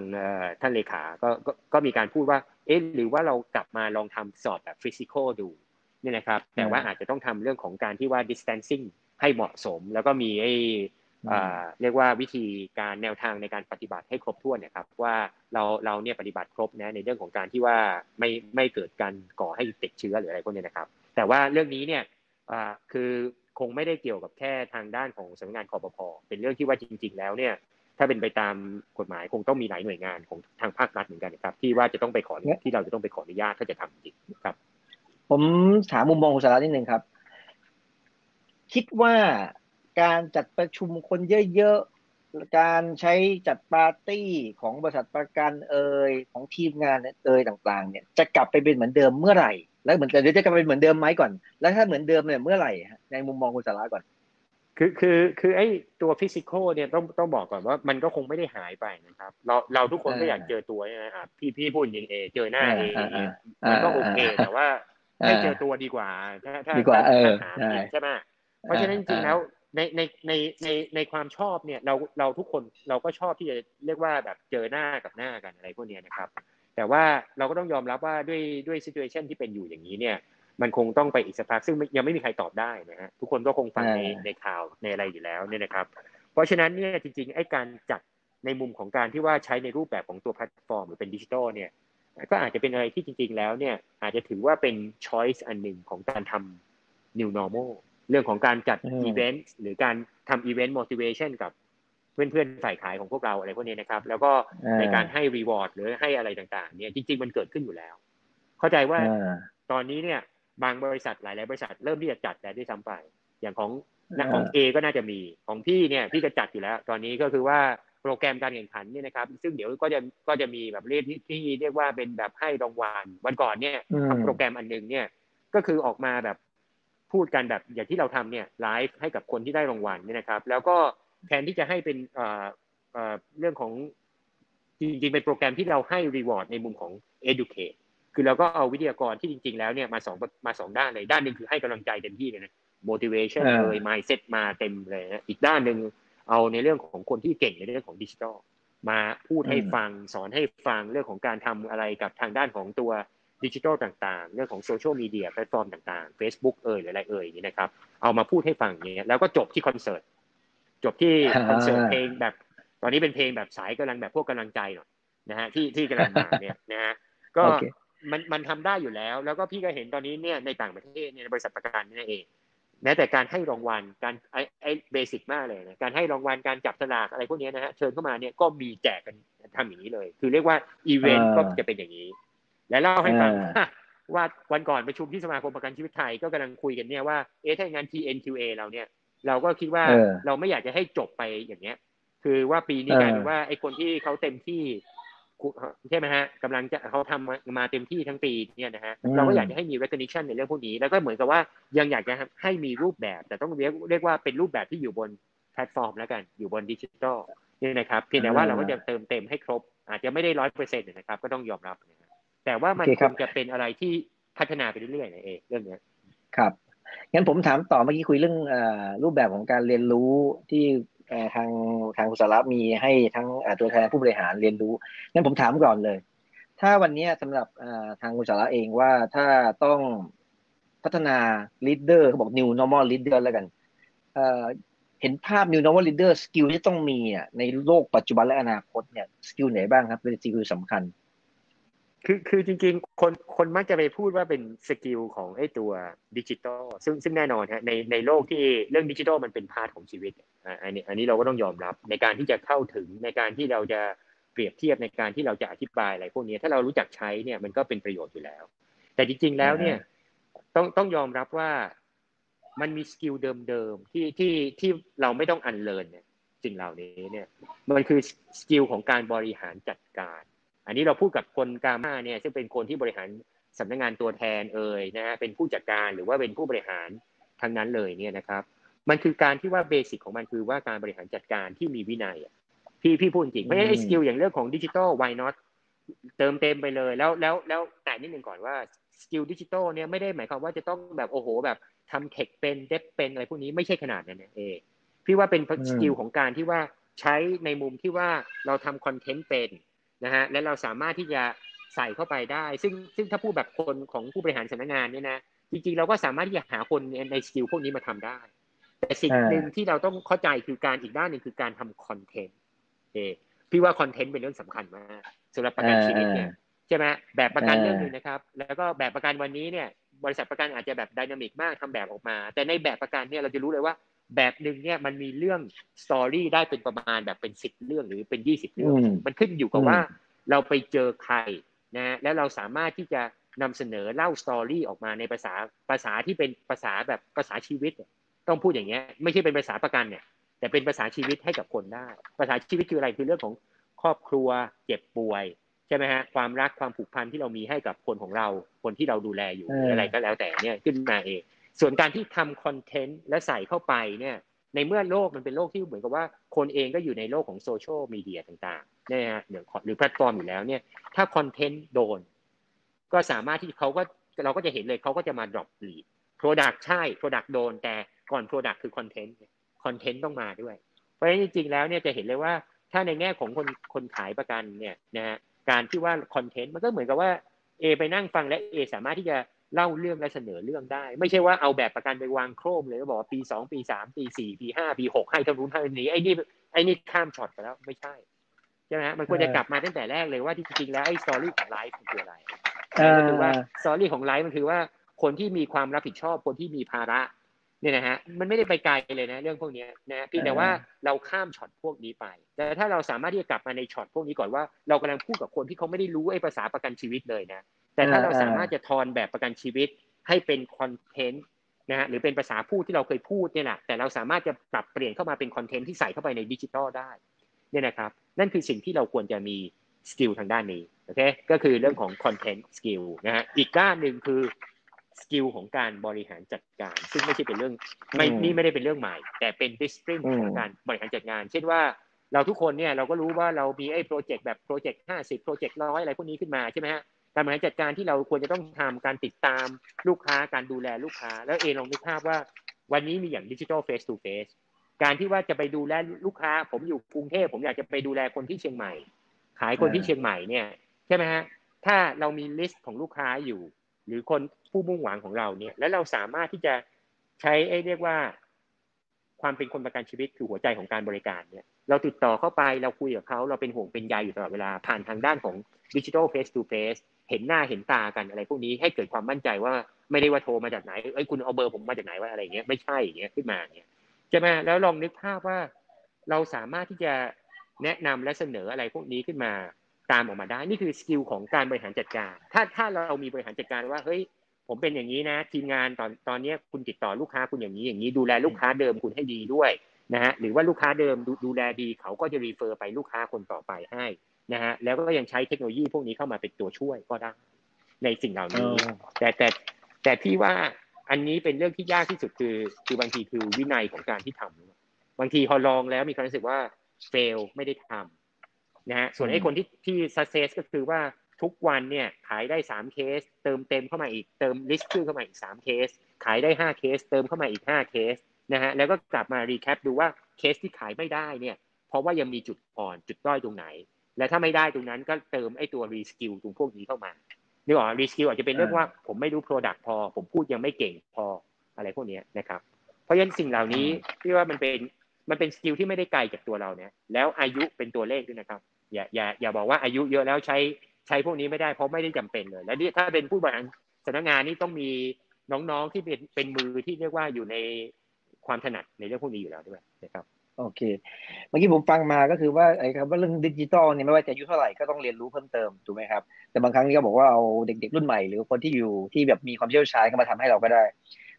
ท่านเลขาก็ก็มีการพูดว่า เอ๊ะหรือว่าเรากลับมาลองทำสอบแบบฟิสิกอลดูนี่นะครับ แต่ว่าอาจจะต้องทำเรื่องของการที่ว่า distancing ให้เหมาะสม แล้วก็มีไอ้เรียกว่าวิธีการแนวทางในการปฏิบัติให้ครบถ้วนนะครับ ว่าเราเราเนี่ยปฏิบัติครบนะในเรื่องของการที่ว่าไม่ไม่เกิดการก่อให้ติดเชื้อหรืออะไรพวกนี้นะครับ แต่ว่าเรื่องนี้เนี่ยคือคงไม่ได้เกี่ยวกับแค่ทางด้านของสำนักงานคอปพอเป็นเรื่องที่ว่าจริง ๆ แล้วเนี่ย ถ้าเป็นไปตามกฎหมายคงต้องมีหลายหน่วยงานของทางภาครัฐเหมือนกันนะครับ ที่ว่าจะต้องไปขอที่เราจะต้องไปขออนุญาตถ้าจะทำจริงครับ ผมถามมุมมองคุณสาระนิดนึงครับ คิดว่าการจัดประชุมคนเยอะๆการใช้จัดปาร์ตี้ของบริษัทประกันเอ่ยของทีมงานเอ่ยต่าง ๆ เนี่ย จะกลับไปเป็นเหมือนเดิมเมื่อไหร่ แล้วเหมือนกันเดี๋ยวจะกลับไปเหมือนเดิมไหมก่อน แล้วถ้าเหมือนเดิมเนี่ยเมื่อไหร่ในมุมมองคุณสาระก่อน คือคือคือไอ้ตัว physical เนี่ยต้องต้องบอกก่อนว่ามันก็คงไม่ได้หายไปนะครับ เราเราทุกคนก็อยากเจอตัวใช่ไหมครับพี่พี่พูดจริงเอเจอหน้าเอมันก็โอเคแต่ว่าให้เจอตัวดีกว่า ถ้าถ้าดีกว่าเออใช่ไหมเพราะฉะนั้นจริงแล้วในในในในในความชอบเนี่ยเราเราทุกคนเราก็ชอบที่จะเรียกว่าแบบเจอหน้ากับหน้ากันอะไรพวกนี้นะครับ แต่ว่าเราก็ต้องยอมรับว่าด้วยด้วย situation ที่เป็นอยู่อย่างนี้เนี่ย มันคงต้องไปอีกสักพักซึ่งยังไม่มีใครตอบได้นะฮะทุกคนก็คงฟังในในข่าวในอะไรอยู่แล้วเนี่ยนะครับ เพราะฉะนั้นเนี่ยจริงๆไอ้การจัดในมุมของการที่ว่าใช้ในรูปแบบของตัวแพลตฟอร์ม หรือเป็นดิจิทัลเนี่ยก็อาจจะเป็นอะไรที่จริง ๆ แล้วเนี่ยอาจจะถือว่าเป็น choice อันหนึ่งของการทำ new normal เรื่องของการจัดอีเวนต์หรือการทำอีเวนต์ motivation กับ เพื่อนๆฝ่ายขายของพวกเราอะไรพวกนี้นะครับ แล้วก็ในการให้ reward หรือให้อะไรต่างๆ เนี่ยจริง ๆ มันเกิดขึ้นอยู่แล้ว เข้าใจว่าตอนนี้เนี่ยบางบริษัทหลายๆบริษัทเริ่มที่จะจัดแล้วด้วยซ้ำไป อย่างของของเอก็น่าจะมีของพี่เนี่ยพี่จะจัดอยู่แล้ว ตอนนี้ก็คือว่าโปรแกรมการแข่งขันเนี่ยนะครับ ซึ่งเดี๋ยวก็จะก็จะมีแบบเรียกที่เรียกว่าเป็นแบบให้รางวัลวันก่อนเนี่ยทำโปรแกรมอันนึงเนี่ยก็คือออกมาแบบพูดกันแบบอย่างที่เราทำเนี่ยไลฟ์ให้กับคนที่ได้รางวัลเนี่ยนะครับ แล้วก็ แทนที่จะให้เป็นเอ่อเอ่อเรื่องของจริงๆ เป็นโปรแกรมที่เราให้รีวอร์ดในมุมของ educate คือเราก็เอาวิทยากรที่จริง ๆ แล้วเนี่ยมาสองมาสองด้านเลย ด้านหนึ่งคือให้กำลังใจเต็มที่เลยนะ motivation เลย mindset มาเต็มเลยนะอีกด้านหนึ่งเอาในเรื่องของคนที่เก่งในเรื่องของดิจิทัลมาพูดให้ฟังสอนให้ฟังเรื่องของการทำอะไรกับทางด้านของตัวดิจิทัลต่างๆ เรื่องของโซเชียลมีเดียแพลตฟอร์มต่างๆ Facebook เอ่ยหรืออะไรเอ่ยนี่นะครับ เอามาพูดให้ฟังอย่างเงี้ยแล้วก็จบที่คอนเสิร์ต จบที่คอนเสิร์ตเพลงแบบ ตอนนี้เป็นเพลงแบบสายกำลังแบบพวกกำลังใจหน่อยนะฮะที่ที่กำลังมาเนี่ยนะฮะก็มันมันทำได้อยู่แล้ว แล้วก็พี่ก็เห็นตอนนี้เนี่ยในต่างประเทศเนี่ยบริษัทประกันนี่เองแม้แต่การให้รางวัลการไอ้ไอ้เบสิกมากเลยนะการให้รางวัลการจับสลากอะไรพวกนี้นะฮะเชิญเข้ามาเนี่ยก็มีแจกกันทำอย่างนี้เลย คือเรียกว่าอีเวนต์ก็จะเป็นอย่างนี้ และเล่าให้ฟังว่าวันก่อนประชุมที่สมาคมประกันชีวิตไทยก็กำลังคุยกันเนี่ยว่าเอ๊ะถ้างาน TNQA เราเนี่ย เราก็คิดว่าเราไม่อยากจะให้จบไปอย่างเนี้ย คือว่าปีนี้กลายเป็นว่าไอ้คนที่เขาเต็มที่ใช่ไหมฮะกำลังจะเขาทำมาเต็มที่ทั้งปีเนี่ยนะฮะเราก็อยากจะให้มี recognition ในเรื่องพวกนี้ แล้วก็เหมือนกับว่ายังอยากจะให้มีรูปแบบ แต่ต้องเรียกเรียกว่าเป็นรูปแบบที่อยู่บนแพลตฟอร์มแล้วกันอยู่บนดิจิทัลนี่นะครับเพียงแต่ว่าเราก็จะเติมเต็มให้ครบ อาจจะไม่ได้ร้อยเปอร์เซ็นต์นะครับ ก็ต้องยอมรับนะแต่ว่ามันควรจะเป็นอะไรที่พัฒนาไปเรื่อยๆนะเองเรื่องนี้ครับ งั้นผมถามต่อเมื่อกี้คุยเรื่องรูปแบบของการเรียนรู้ที่ทางทางคุณสาระมีให้ทั้งตัวแทนผู้บริหารเรียนรู้งั้นผมถามก่อนเลย ถ้าวันนี้สำหรับทางคุณสาระเองว่าถ้าต้องพัฒนา leader เขาบอก new normal leader แล้วกันเห็นภาพ new normal leader สกิลที่ต้องมีในโลกปัจจุบันและอนาคตเนี่ย skill ไหนบ้างครับเป็น skill สำคัญ คือคือจริงๆ คนคนมักจะไปพูดว่าเป็น skill ของไอ้ตัวดิจิตอลซึ่งซึ่งแน่นอนฮะในในโลกที่เรื่องดิจิทัลมันเป็น part ของชีวิตอันนี้อันนี้เราก็ต้องยอมรับในการที่จะเข้าถึงในการที่เราจะเปรียบเทียบในการที่เราจะอธิบายอะไรพวกนี้ถ้าเรารู้จักใช้เนี่ยมันก็เป็นประโยชน์อยู่แล้ว แต่จริงๆแล้วเนี่ยต้องต้องยอมรับว่ามันมี skill เดิมๆที่ที่ที่เราไม่ต้อง unlearn เนี่ยสิ่งเหล่านี้เนี่ยมันคือ skill ของการบริหารจัดการ อันนี้เราพูดกับคน GAMA เนี่ยซึ่งเป็นคนที่บริหารสำนักงานตัวแทนเอ่ยนะฮะเป็นผู้จัดการหรือว่าเป็นผู้บริหารทั้งนั้นเลยเนี่ยนะครับ มันคือการที่ว่า basic ของมันคือว่าการบริหารจัดการที่มีวินัยพี่พี่พูดจริงไม่ใช่ skill อย่างเรื่องของดิจิทัล why not เติมเต็มไปเลยแล้วแล้วแล้วแต่นิดหนึ่งก่อนว่า skill ดิจิทัลเนี่ยไม่ได้หมายความว่าจะต้องแบบโอ้โห แบบทำ tech เป็น dev เป็นอะไรพวกนี้ไม่ใช่ขนาดนั้นเองพี่ว่าเป็น skill ของการที่ว่าใช้ในมุมที่ว่าเราทำคอนเทนต์เป็น นะฮะและเราสามารถที่จะใส่เข้าไปได้ ซึ่งซึ่งถ้าพูดแบบคนของผู้บริหารสำนักงานเนี่ยนะจริงๆเราก็สามารถที่จะหาคนใน skill พวกนี้มาทำได้ แต่สิ่งหนึ่งที่เราต้องเข้าใจคือการอีกด้านหนึ่งคือการทำคอนเทนต์เอพี่ว่าคอนเทนต์เป็นเรื่องสำคัญมากสำหรับประกันชีวิตเนี่ยใช่ไหมแบบประกันเรื่องนึงนะครับ แล้วก็แบบประกันวันนี้เนี่ยบริษัทประกันอาจจะแบบ dynamic มากทำแบบออกมา แต่ในแบบประกันเนี่ยเราจะรู้เลยว่า แบบหนึ่งเนี่ยมันมีเรื่อง story ได้เป็นประมาณแบบเป็นสิบเรื่องหรือเป็นยี่สิบเรื่อง มันขึ้นอยู่กับว่าเราไปเจอใครนะแล้วเราสามารถที่จะนำเสนอเล่าสตอรี่ออกมาในภาษาภาษาที่เป็นภาษาแบบภาษาชีวิต ต้องพูดอย่างเงี้ยไม่ใช่เป็นภาษาประกันเนี่ย แต่เป็นภาษาชีวิตให้กับคนได้ ภาษาชีวิตคืออะไรคือเรื่องของครอบครัวเจ็บป่วยใช่ไหมฮะความรักความผูกพันที่เรามีให้กับคนของเราคนที่เราดูแลอยู่อะไรก็แล้วแต่เนี่ยขึ้นมาเอง ส่วนการที่ทำคอนเทนต์และใส่เข้าไปเนี่ยในเมื่อโลกมันเป็นโลกที่เหมือนกับว่า คนเองก็อยู่ในโลกของโซเชียลมีเดียต่างๆเนี่ยหรือหรือแพลตฟอร์มอยู่แล้วเนี่ยถ้าคอนเทนต์โดน ก็สามารถที่เขาก็เราก็จะเห็นเลยเขาก็จะมา drop lead product ใช่ product โดน แต่ก่อน product คือคอนเทนต์คอนเทนต์ต้องมาด้วย เพราะฉะนั้นจริงๆแล้วเนี่ยจะเห็นเลยว่าถ้าในแง่ของคนคนขายประกันเนี่ยนะฮะการที่ว่าคอนเทนต์มันก็เหมือนกับว่าเอไปนั่งฟังและเอสามารถที่จะ เล่าเรื่องและเสนอเรื่องได้ ไม่ใช่ว่าเอาแบบประกันไปวางโครมเลยก็บอกว่าปีสองปีสามปีสี่ปีห้าปีหกให้เท่านู้นเท่านี้ไอ้นี่ไอ้นี่ข้ามช็อตไปแล้วไม่ใช่ใช่ไหมมันควรจะกลับมาตั้งแต่แรกเลยว่าที่จริงแล้วไอ้ story ของ life มันคืออะไรก็คือว่า story ของ life มันคือว่าคนที่มีความรับผิดชอบคนที่มีภาระเนี่ยนะฮะมันไม่ได้ไปไกลเลยนะ เรื่องพวกนี้นะเพียงแต่ว่าเราข้ามช็อตพวกนี้ไปแต่ถ้าเราสามารถที่จะกลับมาในช็อตพวกนี้ก่อนว่าเรากำลังพูดกับคนที่เขาไม่ได้รู้ไอ้ภาษาประกันชีวิตเลยนะ แต่ถ้าเราสามารถจะทอนแบบประกันชีวิตให้เป็นคอนเทนต์นะฮะหรือเป็นภาษาพูดที่เราเคยพูดเนี่ยแหละแต่เราสามารถจะปรับเปลี่ยนเข้ามาเป็นคอนเทนต์ที่ใส่เข้าไปในดิจิทัลได้เนี่ยนะครับนั่นคือสิ่งที่เราควรจะมี skill ทางด้านนี้โอเคก็คือเรื่องของ content skill นะฮะอีกด้านหนึ่งคือ skill ของการบริหารจัดการ ซึ่งไม่ใช่เป็นเรื่องไม่นี่ไม่ได้เป็นเรื่องใหม่ แต่เป็น discipline ของการบริหารจัดการเช่นว่าเราทุกคนเนี่ยเราก็รู้ว่าเรามีไอ้โปรเจกต์แบบโปรเจกต์ห้าสิบโปรเจกต์ร้อยอะไรพวกนี้ขึ้นมาใช่ไหมฮะ การบริหารจัดการที่เราควรจะต้องทำการติดตามลูกค้าการดูแลลูกค้า แล้วเอลองนึกภาพว่า วันนี้มีอย่าง digital face to face การที่ว่าจะไปดูแลลูกค้า ผมอยู่กรุงเทพผมอยากจะไปดูแลคนที่เชียงใหม่ ขายคนที่เชียงใหม่เนี่ยใช่ไหมฮะถ้าเรามีลิสต์ของลูกค้าอยู่ หรือคนผู้มุ่งหวังของเราเนี่ย แล้วเราสามารถที่จะใช้ไอ้เรียกว่า ความเป็นคนประกันชีวิตคือหัวใจของการบริการเนี่ยเราติดต่อเข้าไปเราคุยกับเขาเราเป็นห่วงเป็นใยอยู่ตลอดเวลาผ่านทางด้านของdigital face to face เห็นหน้าเห็นตากันอะไรพวกนี้ให้เกิดความมั่นใจว่าไม่ได้ว่าโทรมาจากไหนเอ้ยคุณเอาเบอร์ผมมาจากไหนว่าอะไรเงี้ยไม่ใช่อย่างเงี้ยขึ้นมาเนี่ยใช่ไหมแล้วลองนึกภาพว่า เราสามารถที่จะแนะนำและเสนออะไรพวกนี้ขึ้นมาตามออกมาได้นี่คือ skill ของการบริหารจัดการ ถ้าถ้าเรามีบริหารจัดการว่าเฮ้ยผมเป็นอย่างนี้นะ ทีมงานตอนตอนนี้คุณติดต่อลูกค้าคุณอย่างนี้อย่างนี้ดูแลลูกค้าเดิมคุณให้ดีด้วยนะฮะหรือว่าลูกค้าเดิมดดูแลดีเขาก็จะ refer ไปลูกค้าคนต่อไปให้ นะฮะแล้วก็ยังใช้เทคโนโลยีพวกนี้เข้ามาเป็นตัวช่วยก็ได้ในสิ่งเหล่านี้ แต่แต่แต่พี่ว่าอันนี้เป็นเรื่องที่ยากที่สุดคือ คือบางทีคือวินัยของการที่ทำบางทีพอลองแล้วมีความรู้สึกว่า fail ไม่ได้ทำนะฮะส่วนไอ้คนที่ที่ success ก็คือว่าทุกวันเนี่ยขายได้สามเคส เติมเต็มเข้ามาอีกเติมลิสต์ชื่อเข้ามาอีกสามเคส ขายได้ห้าเคส เติมเข้ามาอีกห้าเคสนะฮะแล้วก็กลับมา recap ดูว่าเคสที่ขายไม่ได้เนี่ยเพราะว่ายังมีจุดอ่อนจุดด้อยตรงไหน และถ้าไม่ได้ตรงนั้นก็เติมไอ้ตัว reskill ตรงพวกนี้เข้ามานึกออก reskill อาจจะเป็นเรื่องว่าผมไม่รู้ Product พอ ผมพูดยังไม่เก่งพออะไรพวกนี้นะครับ เพราะฉะนั้นสิ่งเหล่านี้ที่ว่ามันเป็นมันเป็น skill ที่ไม่ได้ไกลจากตัวเราเนี่ยแล้วอายุเป็นตัวเลขด้วยนะครับ อย่าอย่าอย่าบอกว่าอายุเยอะแล้วใช้ใช้พวกนี้ไม่ได้เพราะไม่ได้จำเป็นเลย และนี่ถ้าเป็นผู้บริหารสำนักงานนี่ต้องมีน้องๆที่เป็นเป็นมือที่เรียกว่าอยู่ในความถนัดในเรื่องพวกนี้อยู่แล้วด้วยนะครับ โอเค เมื่อกี้ผมฟังมาก็คือว่าไอ้คำว่าเรื่องดิจิตอลเนี่ยไม่ว่าจะอายุเท่าไหร่ก็ต้องเรียนรู้เพิ่มเติมถูกไหมครับ แต่บางครั้งนี่ก็บอกว่าเอาเด็กๆรุ่นใหม่หรือคนที่อยู่ที่แบบมีความเชี่ยวชาญเข้ามาทำให้เราก็ได้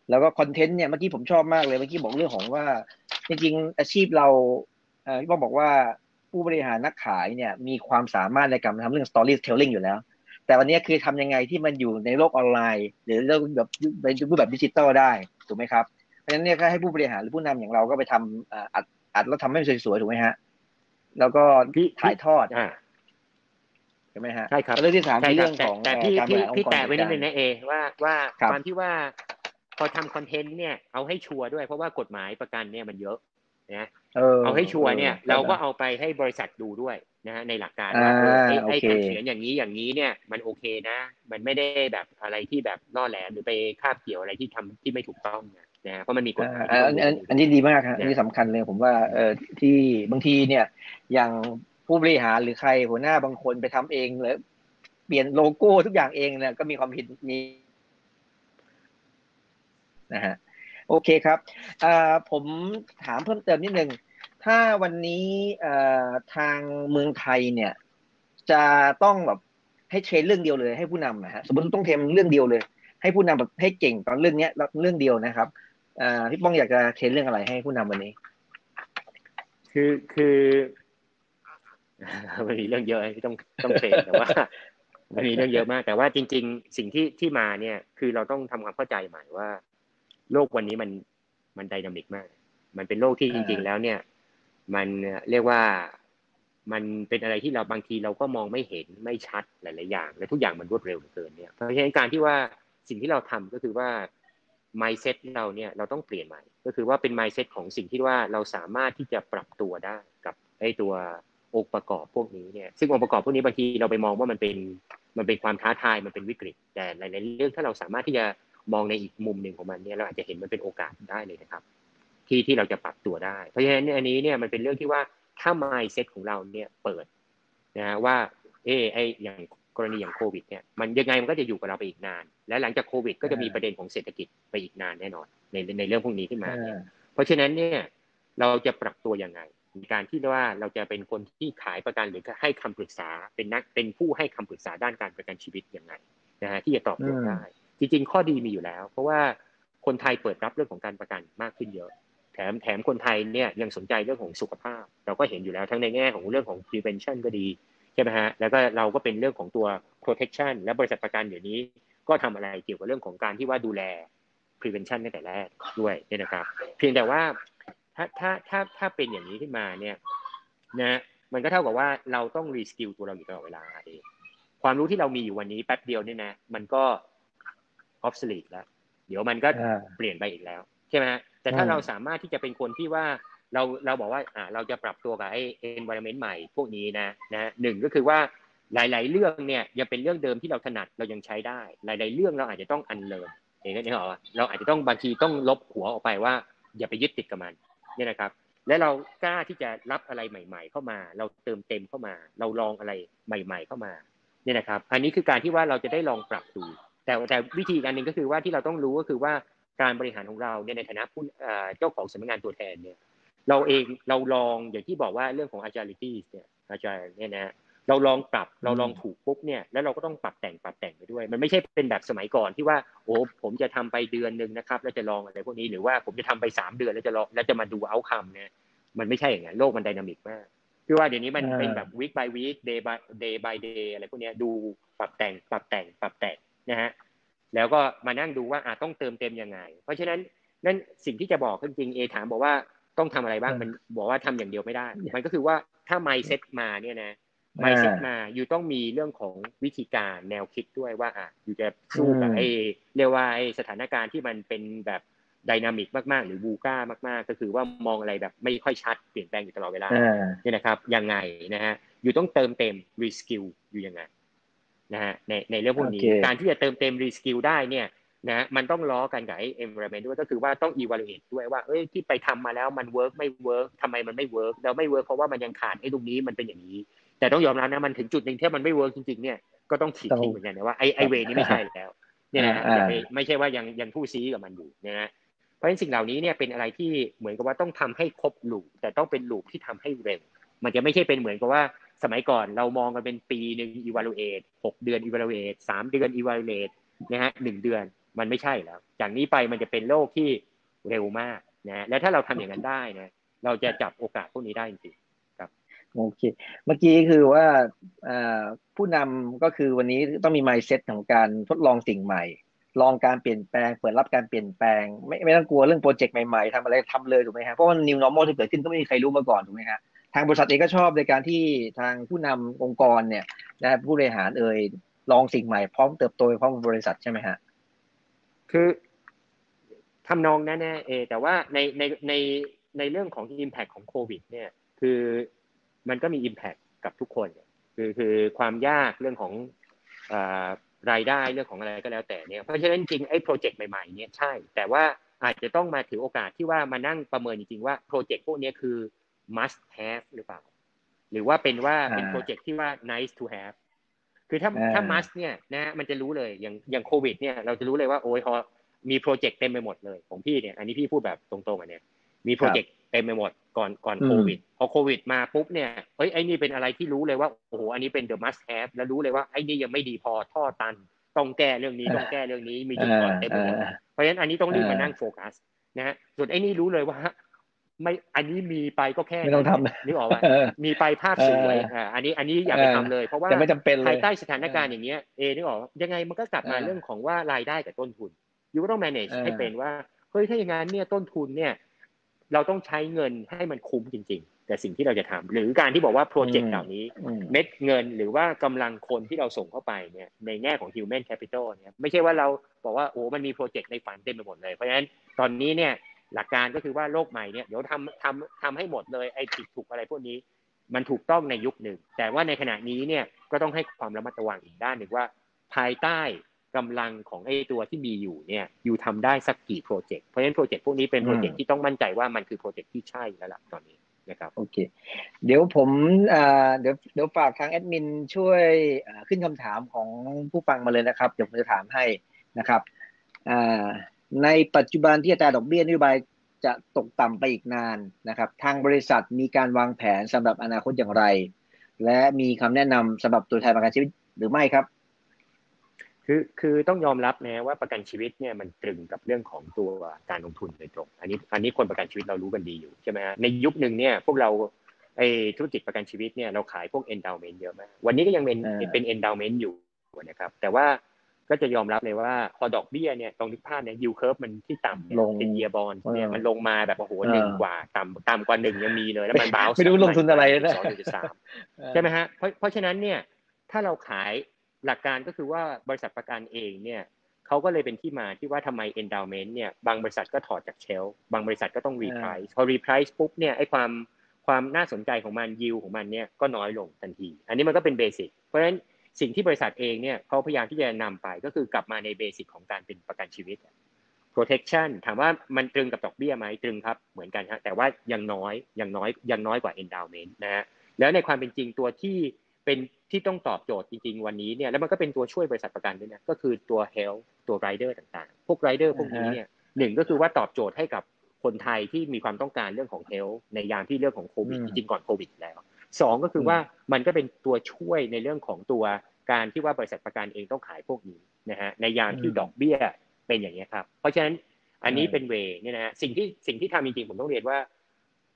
แล้วก็คอนเทนต์เนี่ยเมื่อกี้ผมชอบมากเลยเมื่อกี้บอกเรื่องของว่า จริงๆอาชีพเราพี่บอกบอกว่าผู้บริหารนักขายเนี่ยมีความสามารถในการทำเรื่อง storytelling อยู่แล้ว แต่วันนี้คือทำยังไงที่มันอยู่ในโลกออนไลน์ หรือเรื่องแบบเป็นรูปแบบดิจิตอลได้ถูกไหมครับเพราะฉะนั้นเนี่ยก็ให้ผู้บริหารหรือผู้นำอย่างเราก็ไปทำอัด อัดแล้วทำให้สวยๆถูกไหมฮะ แล้วก็ถ่ายทอดใช่ไหมฮะใช่ครับเรื่องที่สามคือเรื่องของแต่พี่พี่พี่แตะไว้นิดนึงนะเอว่าว่าความที่ว่าพอทำคอนเทนต์เนี่ยเอาให้ชัวร์ด้วยเพราะว่ากฎหมายประกันเนี่ยมันเยอะนะเอาให้ชัวร์เนี่ย เราก็เอาไปให้บริษัทดูด้วยนะฮะในหลักการว่าไอ้การเขียนอย่างนี้อย่างนี้เนี่ย มันโอเคนะ มันไม่ได้แบบอะไรที่แบบล่อแหลมหรือไปคาบเกี่ยวอะไรที่ทำที่ไม่ถูกต้องนะ นะเพราะมันมีกฎอันนี้ดีมากครับอันนี้สำคัญเลยผมว่าเออที่บางทีเนี่ย อย่างผู้บริหารหรือใครหัวหน้าบางคนไปทำเองแล้วเปลี่ยนโลโก้ทุกอย่างเองเนี่ยก็มีความผิดมีนะฮะโอเคครับผมถามเพิ่มเติมนิดนึงถ้าวันนี้ทางเมืองไทยเนี่ย จะต้องแบบให้ train เรื่องเดียวเลยให้ผู้นำนะฮะสมมติต้อง train เรื่องเดียวเลย ให้ผู้นำแบบให้เก่งตอนเรื่องเนี้ยเรื่องเดียวนะครับ พี่ป้องอยากจะ train เรื่องอะไรให้ผู้นำวันนี้ คือคือมันมีเรื่องเยอะที่ต้องต้อง train แต่ว่ามันมีเรื่องเยอะมาก แต่ว่าจริง ๆ สิ่งที่ที่มาเนี่ย คือเราต้องทำความเข้าใจใหม่ว่า โลกวันนี้มันมันไดนามิกมาก มันเป็นโลกที่จริง ๆ แล้วเนี่ย มันเรียกว่ามันเป็นอะไรที่เราบางทีเราก็มองไม่เห็นไม่ชัดหลาย ๆ อย่าง และทุกอย่างมันรวดเร็วเกินเนี่ยเพราะฉะนั้นการที่ว่าสิ่งที่เราทำก็คือว่า mindset เราเนี่ยเราต้องเปลี่ยนใหม่ ก็คือว่าเป็น mindset ของสิ่งที่ว่าเราสามารถที่จะปรับตัวได้กับไอ้ตัวองค์ประกอบพวกนี้เนี่ยซึ่งองค์ประกอบพวกนี้บางทีเราไปมองว่ามันเป็นมันเป็นความท้าทายมันเป็นวิกฤต แต่ในในเรื่องถ้าเราสามารถที่จะมองในอีกมุมหนึ่งของมันเนี่ยเราอาจจะเห็นมันเป็นโอกาสได้เลยนะครับ ที่ที่เราจะปรับตัวได้ เพราะฉะนั้นอันนี้เนี่ยมันเป็นเรื่องที่ว่าถ้า mindset ของเราเนี่ยเปิดนะว่าเออไออย่างกรณีอย่างโควิดเนี่ยมันยังไงมันก็จะอยู่กับเราไปอีกนาน และหลังจากโควิด ก็จะมีประเด็นของเศรษฐกิจไปอีกนานแน่นอนในในเรื่องพวกนี้ขึ้นมาเนี่ยเพราะฉะนั้นเนี่ยเราจะปรับตัวยังไงในการที่ว่าเราจะเป็นคนที่ขายประกันหรือให้คำปรึกษาเป็นนักเป็นผู้ให้คำปรึกษาด้านการประกันชีวิตยังไงนะฮะที่จะตอบโจทย์ได้ จริง ๆ ข้อดีมีอยู่แล้ว เพราะว่าคนไทยเปิดรับเรื่องของการประกันมากขึ้นเยอะ แถมแถมคนไทยเนี่ยยังสนใจเรื่องของสุขภาพ เราก็เห็นอยู่แล้วทั้งในแง่ของเรื่องของ prevention ก็ดี ใช่ไหมฮะแล้วก็เราก็เป็นเรื่องของตัว protection และบริษัทประกันเดี๋ยวนี้ ก็ทำอะไรเกี่ยวกับเรื่องของการที่ว่าดูแล prevention ตั้งแต่แรกด้วยเนี่ยนะครับ เพียงแต่ว่าถ้าถ้าถ้าถ้าเป็นอย่างนี้ขึ้นมาเนี่ยนะมันก็เท่ากับว่าเราต้อง reskill ตัวเราอยู่ตลอดเวลาเองความรู้ที่เรามีอยู่วันนี้แป๊บเดียวเนี่ยนะมันก็ obsolete แล้ว เดี๋ยวมันก็เปลี่ยนไปอีกแล้วใช่ไหมแต่ถ้าเราสามารถที่จะเป็นคนที่ว่า เราเราบอกว่าอ่าเราจะปรับตัวกับไอ้ environment ใหม่พวกนี้นะนะหนึ่งก็คือว่าหลาย ๆ เรื่องเนี่ยยังเป็นเรื่องเดิมที่เราถนัดเรายังใช้ได้ หลาย ๆ เรื่องเราอาจจะต้อง unlearn เองนี่เหรอเราอาจจะต้องบางทีต้องลบหัวออกไปว่า อย่าไปยึดติดกับมันเนี่ยนะครับ และเรากล้าที่จะรับอะไรใหม่ ๆ เข้ามา เราเติมเต็มเข้ามา เราลองอะไรใหม่ ๆ เข้ามาเนี่ยนะครับ อันนี้คือการที่ว่าเราจะได้ลองปรับดูแต่แต่วิธีการหนึ่งก็คือว่าที่เราต้องรู้ก็คือว่าการบริหารของเราเนี่ยในฐานะผู้เจ้าของสำนักงานตัวแทนเนี่ย เราเองเราลองอย่างที่บอกว่าเรื่องของ agility เนี่ย agile เนี่ยนะเราลองปรับเราลองถูกปุ๊บเนี่ยแล้วเราก็ต้องปรับแต่งปรับแต่งไปด้วย มันไม่ใช่เป็นแบบสมัยก่อนที่ว่าโอ้ผมจะทำไปเดือนหนึ่งนะครับแล้วจะลองอะไรพวกนี้หรือว่าผมจะทำไปสามเดือนแล้วจะลองแล้วจะมาดูเอาคำเนี่ยมันไม่ใช่อย่างนั้นโลกมันดินามิกมากคือว่าเดี๋ยวนี้มันเป็นแบบ week by week day by day by day อะไรพวกนี้ดูปรับแต่งปรับแต่งปรับแต่งนะฮะแล้วก็มานั่งดูว่าอาต้องเติมเต็มยังไง เพราะฉะนั้นนั่นสิ่งที่จะบอกจริงเอถามบอกว่า ต้องทำอะไรบ้างมันบอกว่าทำอย่างเดียวไม่ได้ มันก็คือว่าถ้าไมเซ็ตมาเนี่ยนะไมเซ็ตมาอยู่ต้องมีเรื่องของวิธีการแนวคิดด้วยว่าอะ you จะสู้กับไอ้เรียกว่าไอ้สถานการณ์ที่มันเป็นแบบ dynamic มากๆ หรือ VUCA มากๆ ก็คือว่ามองอะไรแบบไม่ค่อยชัดเปลี่ยนแปลงอยู่ตลอดเวลาเนี่ยนะครับยังไงนะฮะ you ต้องเติมเต็ม reskill อยู่ยังไงนะฮะในในเรื่องพวกนี้การที่จะเติมเต็ม reskill ได้เนี่ย นะมันต้องล้อกันกับไอ้ environment ด้วยก็คือว่าต้อง evaluate ด้วยว่าเอ้ยที่ไปทำมาแล้วมัน work ไม่ work ทำไมมันไม่ work แล้วไม่ work เพราะว่ามันยังขาดไอ้ตรงนี้มันเป็นอย่างนี้ แต่ต้องยอมรับนะมันถึงจุดหนึ่งที่มันไม่ work จริงๆเนี่ยก็ต้องขีดทิ้งเหมือนกันนะว่าไอ้ไอ้เวนี้ไม่ใช่แล้วเนี่ยนะไม่ใช่ว่ายังยังผู้ซีกับมันอยู่นะเพราะฉะนั้นสิ่งเหล่านี้เนี่ยเป็นอะไรที่เหมือนกับว่าต้องทำให้ครบลูปแต่ต้องเป็นลูปที่ทำให้เร็ว มันจะไม่ใช่เป็นเหมือนกับว่าสมัยก่อนเรามองกันเป็นปีหนึ่ง evaluate หกเดือน evaluate สามเดือน evaluate นะฮะหนึ่งเดือน มันไม่ใช่แล้ว จากนี้ไปมันจะเป็นโลกที่เร็วมากนะและถ้าเราทำอย่างนั้นได้นะเราจะจับโอกาสพวกนี้ได้จริงครับโอเค เมื่อกี้คือว่าผู้นำก็คือวันนี้ต้องมี mindset ของการทดลองสิ่งใหม่ ลองการเปลี่ยนแปลง เปิดรับการเปลี่ยนแปลง ไม่ไม่ต้องกลัวเรื่องโปรเจกต์ใหม่ๆทำอะไรทำเลยถูกไหมครับเพราะว่า new normal ที่เกิดขึ้นก็ไม่มีใครรู้มาก่อนถูกไหมครับทางบริษัทเองก็ชอบในการที่ทางผู้นำองค์กรเนี่ยนะผู้บริหารเอ่ยลองสิ่งใหม่พร้อมเติบโตพร้อมบริษัทใช่ไหมฮะ คือทำนองนั้นนะเอ แต่ว่าในในในในเรื่องของ Impact ของโควิด เนี่ย คือมันก็มี Impact กับทุกคนคือคือความยากเรื่องของรายได้เรื่องของอะไรก็แล้วแต่เนี่ยเพราะฉะนั้นจริงไอ้โปรเจกต์ใหม่ๆเนี่ยใช่ แต่ว่าอาจจะต้องมาถือโอกาสที่ว่ามานั่งประเมินจริงๆว่าโปรเจกต์พวกนี้คือ must have หรือเปล่า หรือว่าเป็นว่าเป็นโปรเจกต์ที่ว่า nice to have คือถ้าถ้า must เนี่ยนะมันจะรู้เลยอย่างอย่างโควิดเนี่ยเราจะรู้เลยว่าโอ้ยพอมีโปรเจกต์เต็มไปหมดเลยของพี่เนี่ยอันนี้พี่พูดแบบตรงๆอันเนี้ยมีโปรเจกต์เต็มไปหมดก่อนก่อนโควิดพอโควิดมาปุ๊บเนี่ยเอ้ยไอ้นี่เป็นอะไรที่รู้เลยว่าโอ้โหอันนี้เป็น the must have แล้วรู้เลยว่าไอ้นี่ยังไม่ดีพอท่อตัน ต้องแก้เรื่องนี้ต้องแก้เรื่องนี้มีจุดอ่อนเต็มไปหมดเพราะฉะนั้นอันนี้ต้องรีบมานั่งโฟกัสนะฮะส่วนไอ้นี่รู้เลยว่า ไม่อันนี้มีไปก็แค่ไม่ต้องทำนึกออกว่ามีไปภาพสวยอ่าอันนี้อันนี้อย่าไปทำเลย เพราะว่าภายใต้สถานการณ์อย่างเงี้ยเอนึกออกยังไงมันก็กลับมาเรื่องของว่ารายได้กับต้นทุนยูก็ต้อง manage ให้เป็นว่าเฮ้ยถ้าอย่างนั้นเนี่ยต้นทุนเนี่ย เราต้องใช้เงินให้มันคุ้มจริง ๆ แต่สิ่งที่เราจะทำหรือการที่บอกว่าโปรเจกต์เหล่านี้ เม็ดเงินหรือว่ากำลังคนที่เราส่งเข้าไปเนี่ยในแง่ของ human capital เนี่ยไม่ใช่ว่าเราบอกว่าโอ้มันมีโปรเจกต์ในฝันเต็มไปหมดเลยเพราะฉะนั้นตอนนี้เนี่ย หลักการก็คือว่าโลกใหม่เนี่ยเดี๋ยวทำทำทำให้หมดเลยไอ้ผิดถูกอะไรพวกนี้ มันถูกต้องในยุคหนึ่ง แต่ว่าในขณะนี้เนี่ยก็ต้องให้ความระมัดระวังอีกด้านหนึ่งว่า ภายใต้กำลังของไอ้ตัวที่มีอยู่เนี่ย you ทำได้สักกี่โปรเจกต์เพราะฉะนั้นโปรเจกต์พวกนี้เป็นโปรเจกต์ที่ต้องมั่นใจว่ามันคือโปรเจกต์ที่ใช่แล้วล่ะตอนนี้นะครับโอเค เดี๋ยวผมเดี๋ยวเดี๋ยวฝากทางแอดมินช่วยขึ้นคำถามของผู้ฟังมาเลยนะครับ เดี๋ยวผมจะถามให้นะครับ ในปัจจุบันที่อัตราดอกเบี้ยนโยบายจะตกต่ำไปอีกนานนะครับ ทางบริษัทมีการวางแผนสำหรับอนาคตอย่างไร และมีคำแนะนำสำหรับตัวแทนประกันชีวิตหรือไม่ครับ คือคือต้องยอมรับนะว่าประกันชีวิตเนี่ยมันตรึงกับเรื่องของตัวการลงทุนโดยตรง อันนี้อันนี้คนประกันชีวิตเรารู้กันดีอยู่ใช่ไหมฮะในยุคหนึ่งเนี่ยพวกเราไอ้ธุรกิจประกันชีวิตเนี่ยเราขายพวก endowment เยอะมาก วันนี้ก็ยังเป็นเป็น endowment อยู่นะครับ แต่ว่า ก็จะยอมรับเลยว่าพอดอกเบี้ยเนี่ยตรงที่ภาพเนี่ยยูเคิร์ฟมันที่ต่ำลงเป็นเยียบอลเนี่ยมันลงมาแบบโอ้โหหนึ่งกว่าต่ำต่ำกว่าหนึ่งยังมีเลยแล้วมันบ้าไม่รู้ลงทุนอะไรนะสองจุดสามใช่ไหมฮะเพราะเพราะฉะนั้นเนี่ยถ้าเราขายหลักการก็คือว่าบริษัทประกันเองเนี่ยเขาก็เลยเป็นที่มาที่ว่าทำไม endowment เนี่ยบางบริษัทก็ถอดจากเชลบางบริษัทก็ต้อง reprice พอ reprice ปุ๊บเนี่ยไอ้ความความน่าสนใจของมันยิวของมันเนี่ยก็น้อยลงทันที อันนี้มันก็เป็นเบสิกเพราะฉะนั้น สิ่งที่บริษัทเองเนี่ยเขาพยายามที่จะนำไปก็คือกลับมาในเบสิกของการเป็นประกันชีวิต protection ถามว่ามันตรึงกับดอกเบี้ยไหมตรึงครับเหมือนกันฮะแต่ว่ายังน้อยยังน้อยยังน้อยกว่า endowment นะฮะแล้วในความเป็นจริงตัวที่เป็นที่ต้องตอบโจทย์จริง ๆ วันนี้เนี่ยแล้วมันก็เป็นตัวช่วยบริษัทประกันด้วยนะก็คือตัว health ตัว rider ต่างๆ พวก rider พวกนี้เนี่ยหนึ่งก็คือว่าตอบโจทย์ให้กับคนไทยที่มีความต้องการเรื่องของ health ในยามที่เรื่องของโควิดจริงๆก่อนโควิดแล้ว สองก็คือว่ามันก็เป็นตัวช่วยในเรื่องของตัวการที่ว่าบริษัทประกันเองต้องขายพวกนี้นะฮะในยามที่ดอกเบี้ยเป็นอย่างนี้ครับ เพราะฉะนั้นอันนี้เป็นเวเนี่ยนะฮะสิ่งที่สิ่งที่ทำจริงๆผมต้องเรียนว่า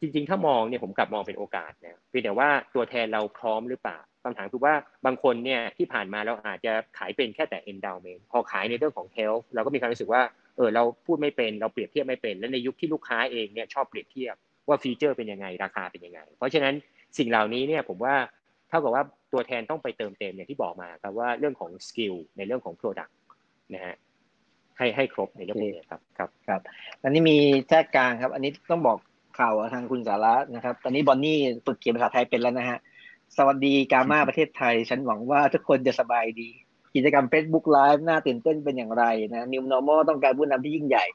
จริง ๆ ถ้ามองเนี่ยผมกลับมองเป็นโอกาสนะเพียงแต่ว่าตัวแทนเราพร้อมหรือเปล่าคำถามคือว่าบางคนเนี่ยที่ผ่านมาเราอาจจะขายเป็นแค่แต่ endowment พอขายในเรื่องของ health เราก็มีความรู้สึกว่าเออเราพูดไม่เป็นเราเปรียบเทียบไม่เป็น และในยุคที่ลูกค้าเองเนี่ยชอบเปรียบเทียบว่า feature เป็นยังไงราคาเป็นยังไง เพราะฉะนั้น สิ่งเหล่านี้เนี่ยผมว่าเท่ากับว่าตัวแทนต้องไปเติมเต็มอย่างที่บอกมาครับว่าเรื่องของ skill ในเรื่องของ Product นะฮะให้ให้ครบในเรื่องนี้ครับครับครับอันนี้มีแทรกกลางครับ อันนี้ต้องบอกข่าวทางคุณสาระนะครับ ตอนนี้บอนนี่ฝึกเขียนภาษาไทยเป็นแล้วนะฮะสวัสดีกามาประเทศไทย ฉันหวังว่าทุกคนจะสบายดี กิจกรรม Facebook Live น่าตื่นเต้นเป็นอย่างไรนะ New Normal ต้องการผู้นำที่ยิ่งใหญ่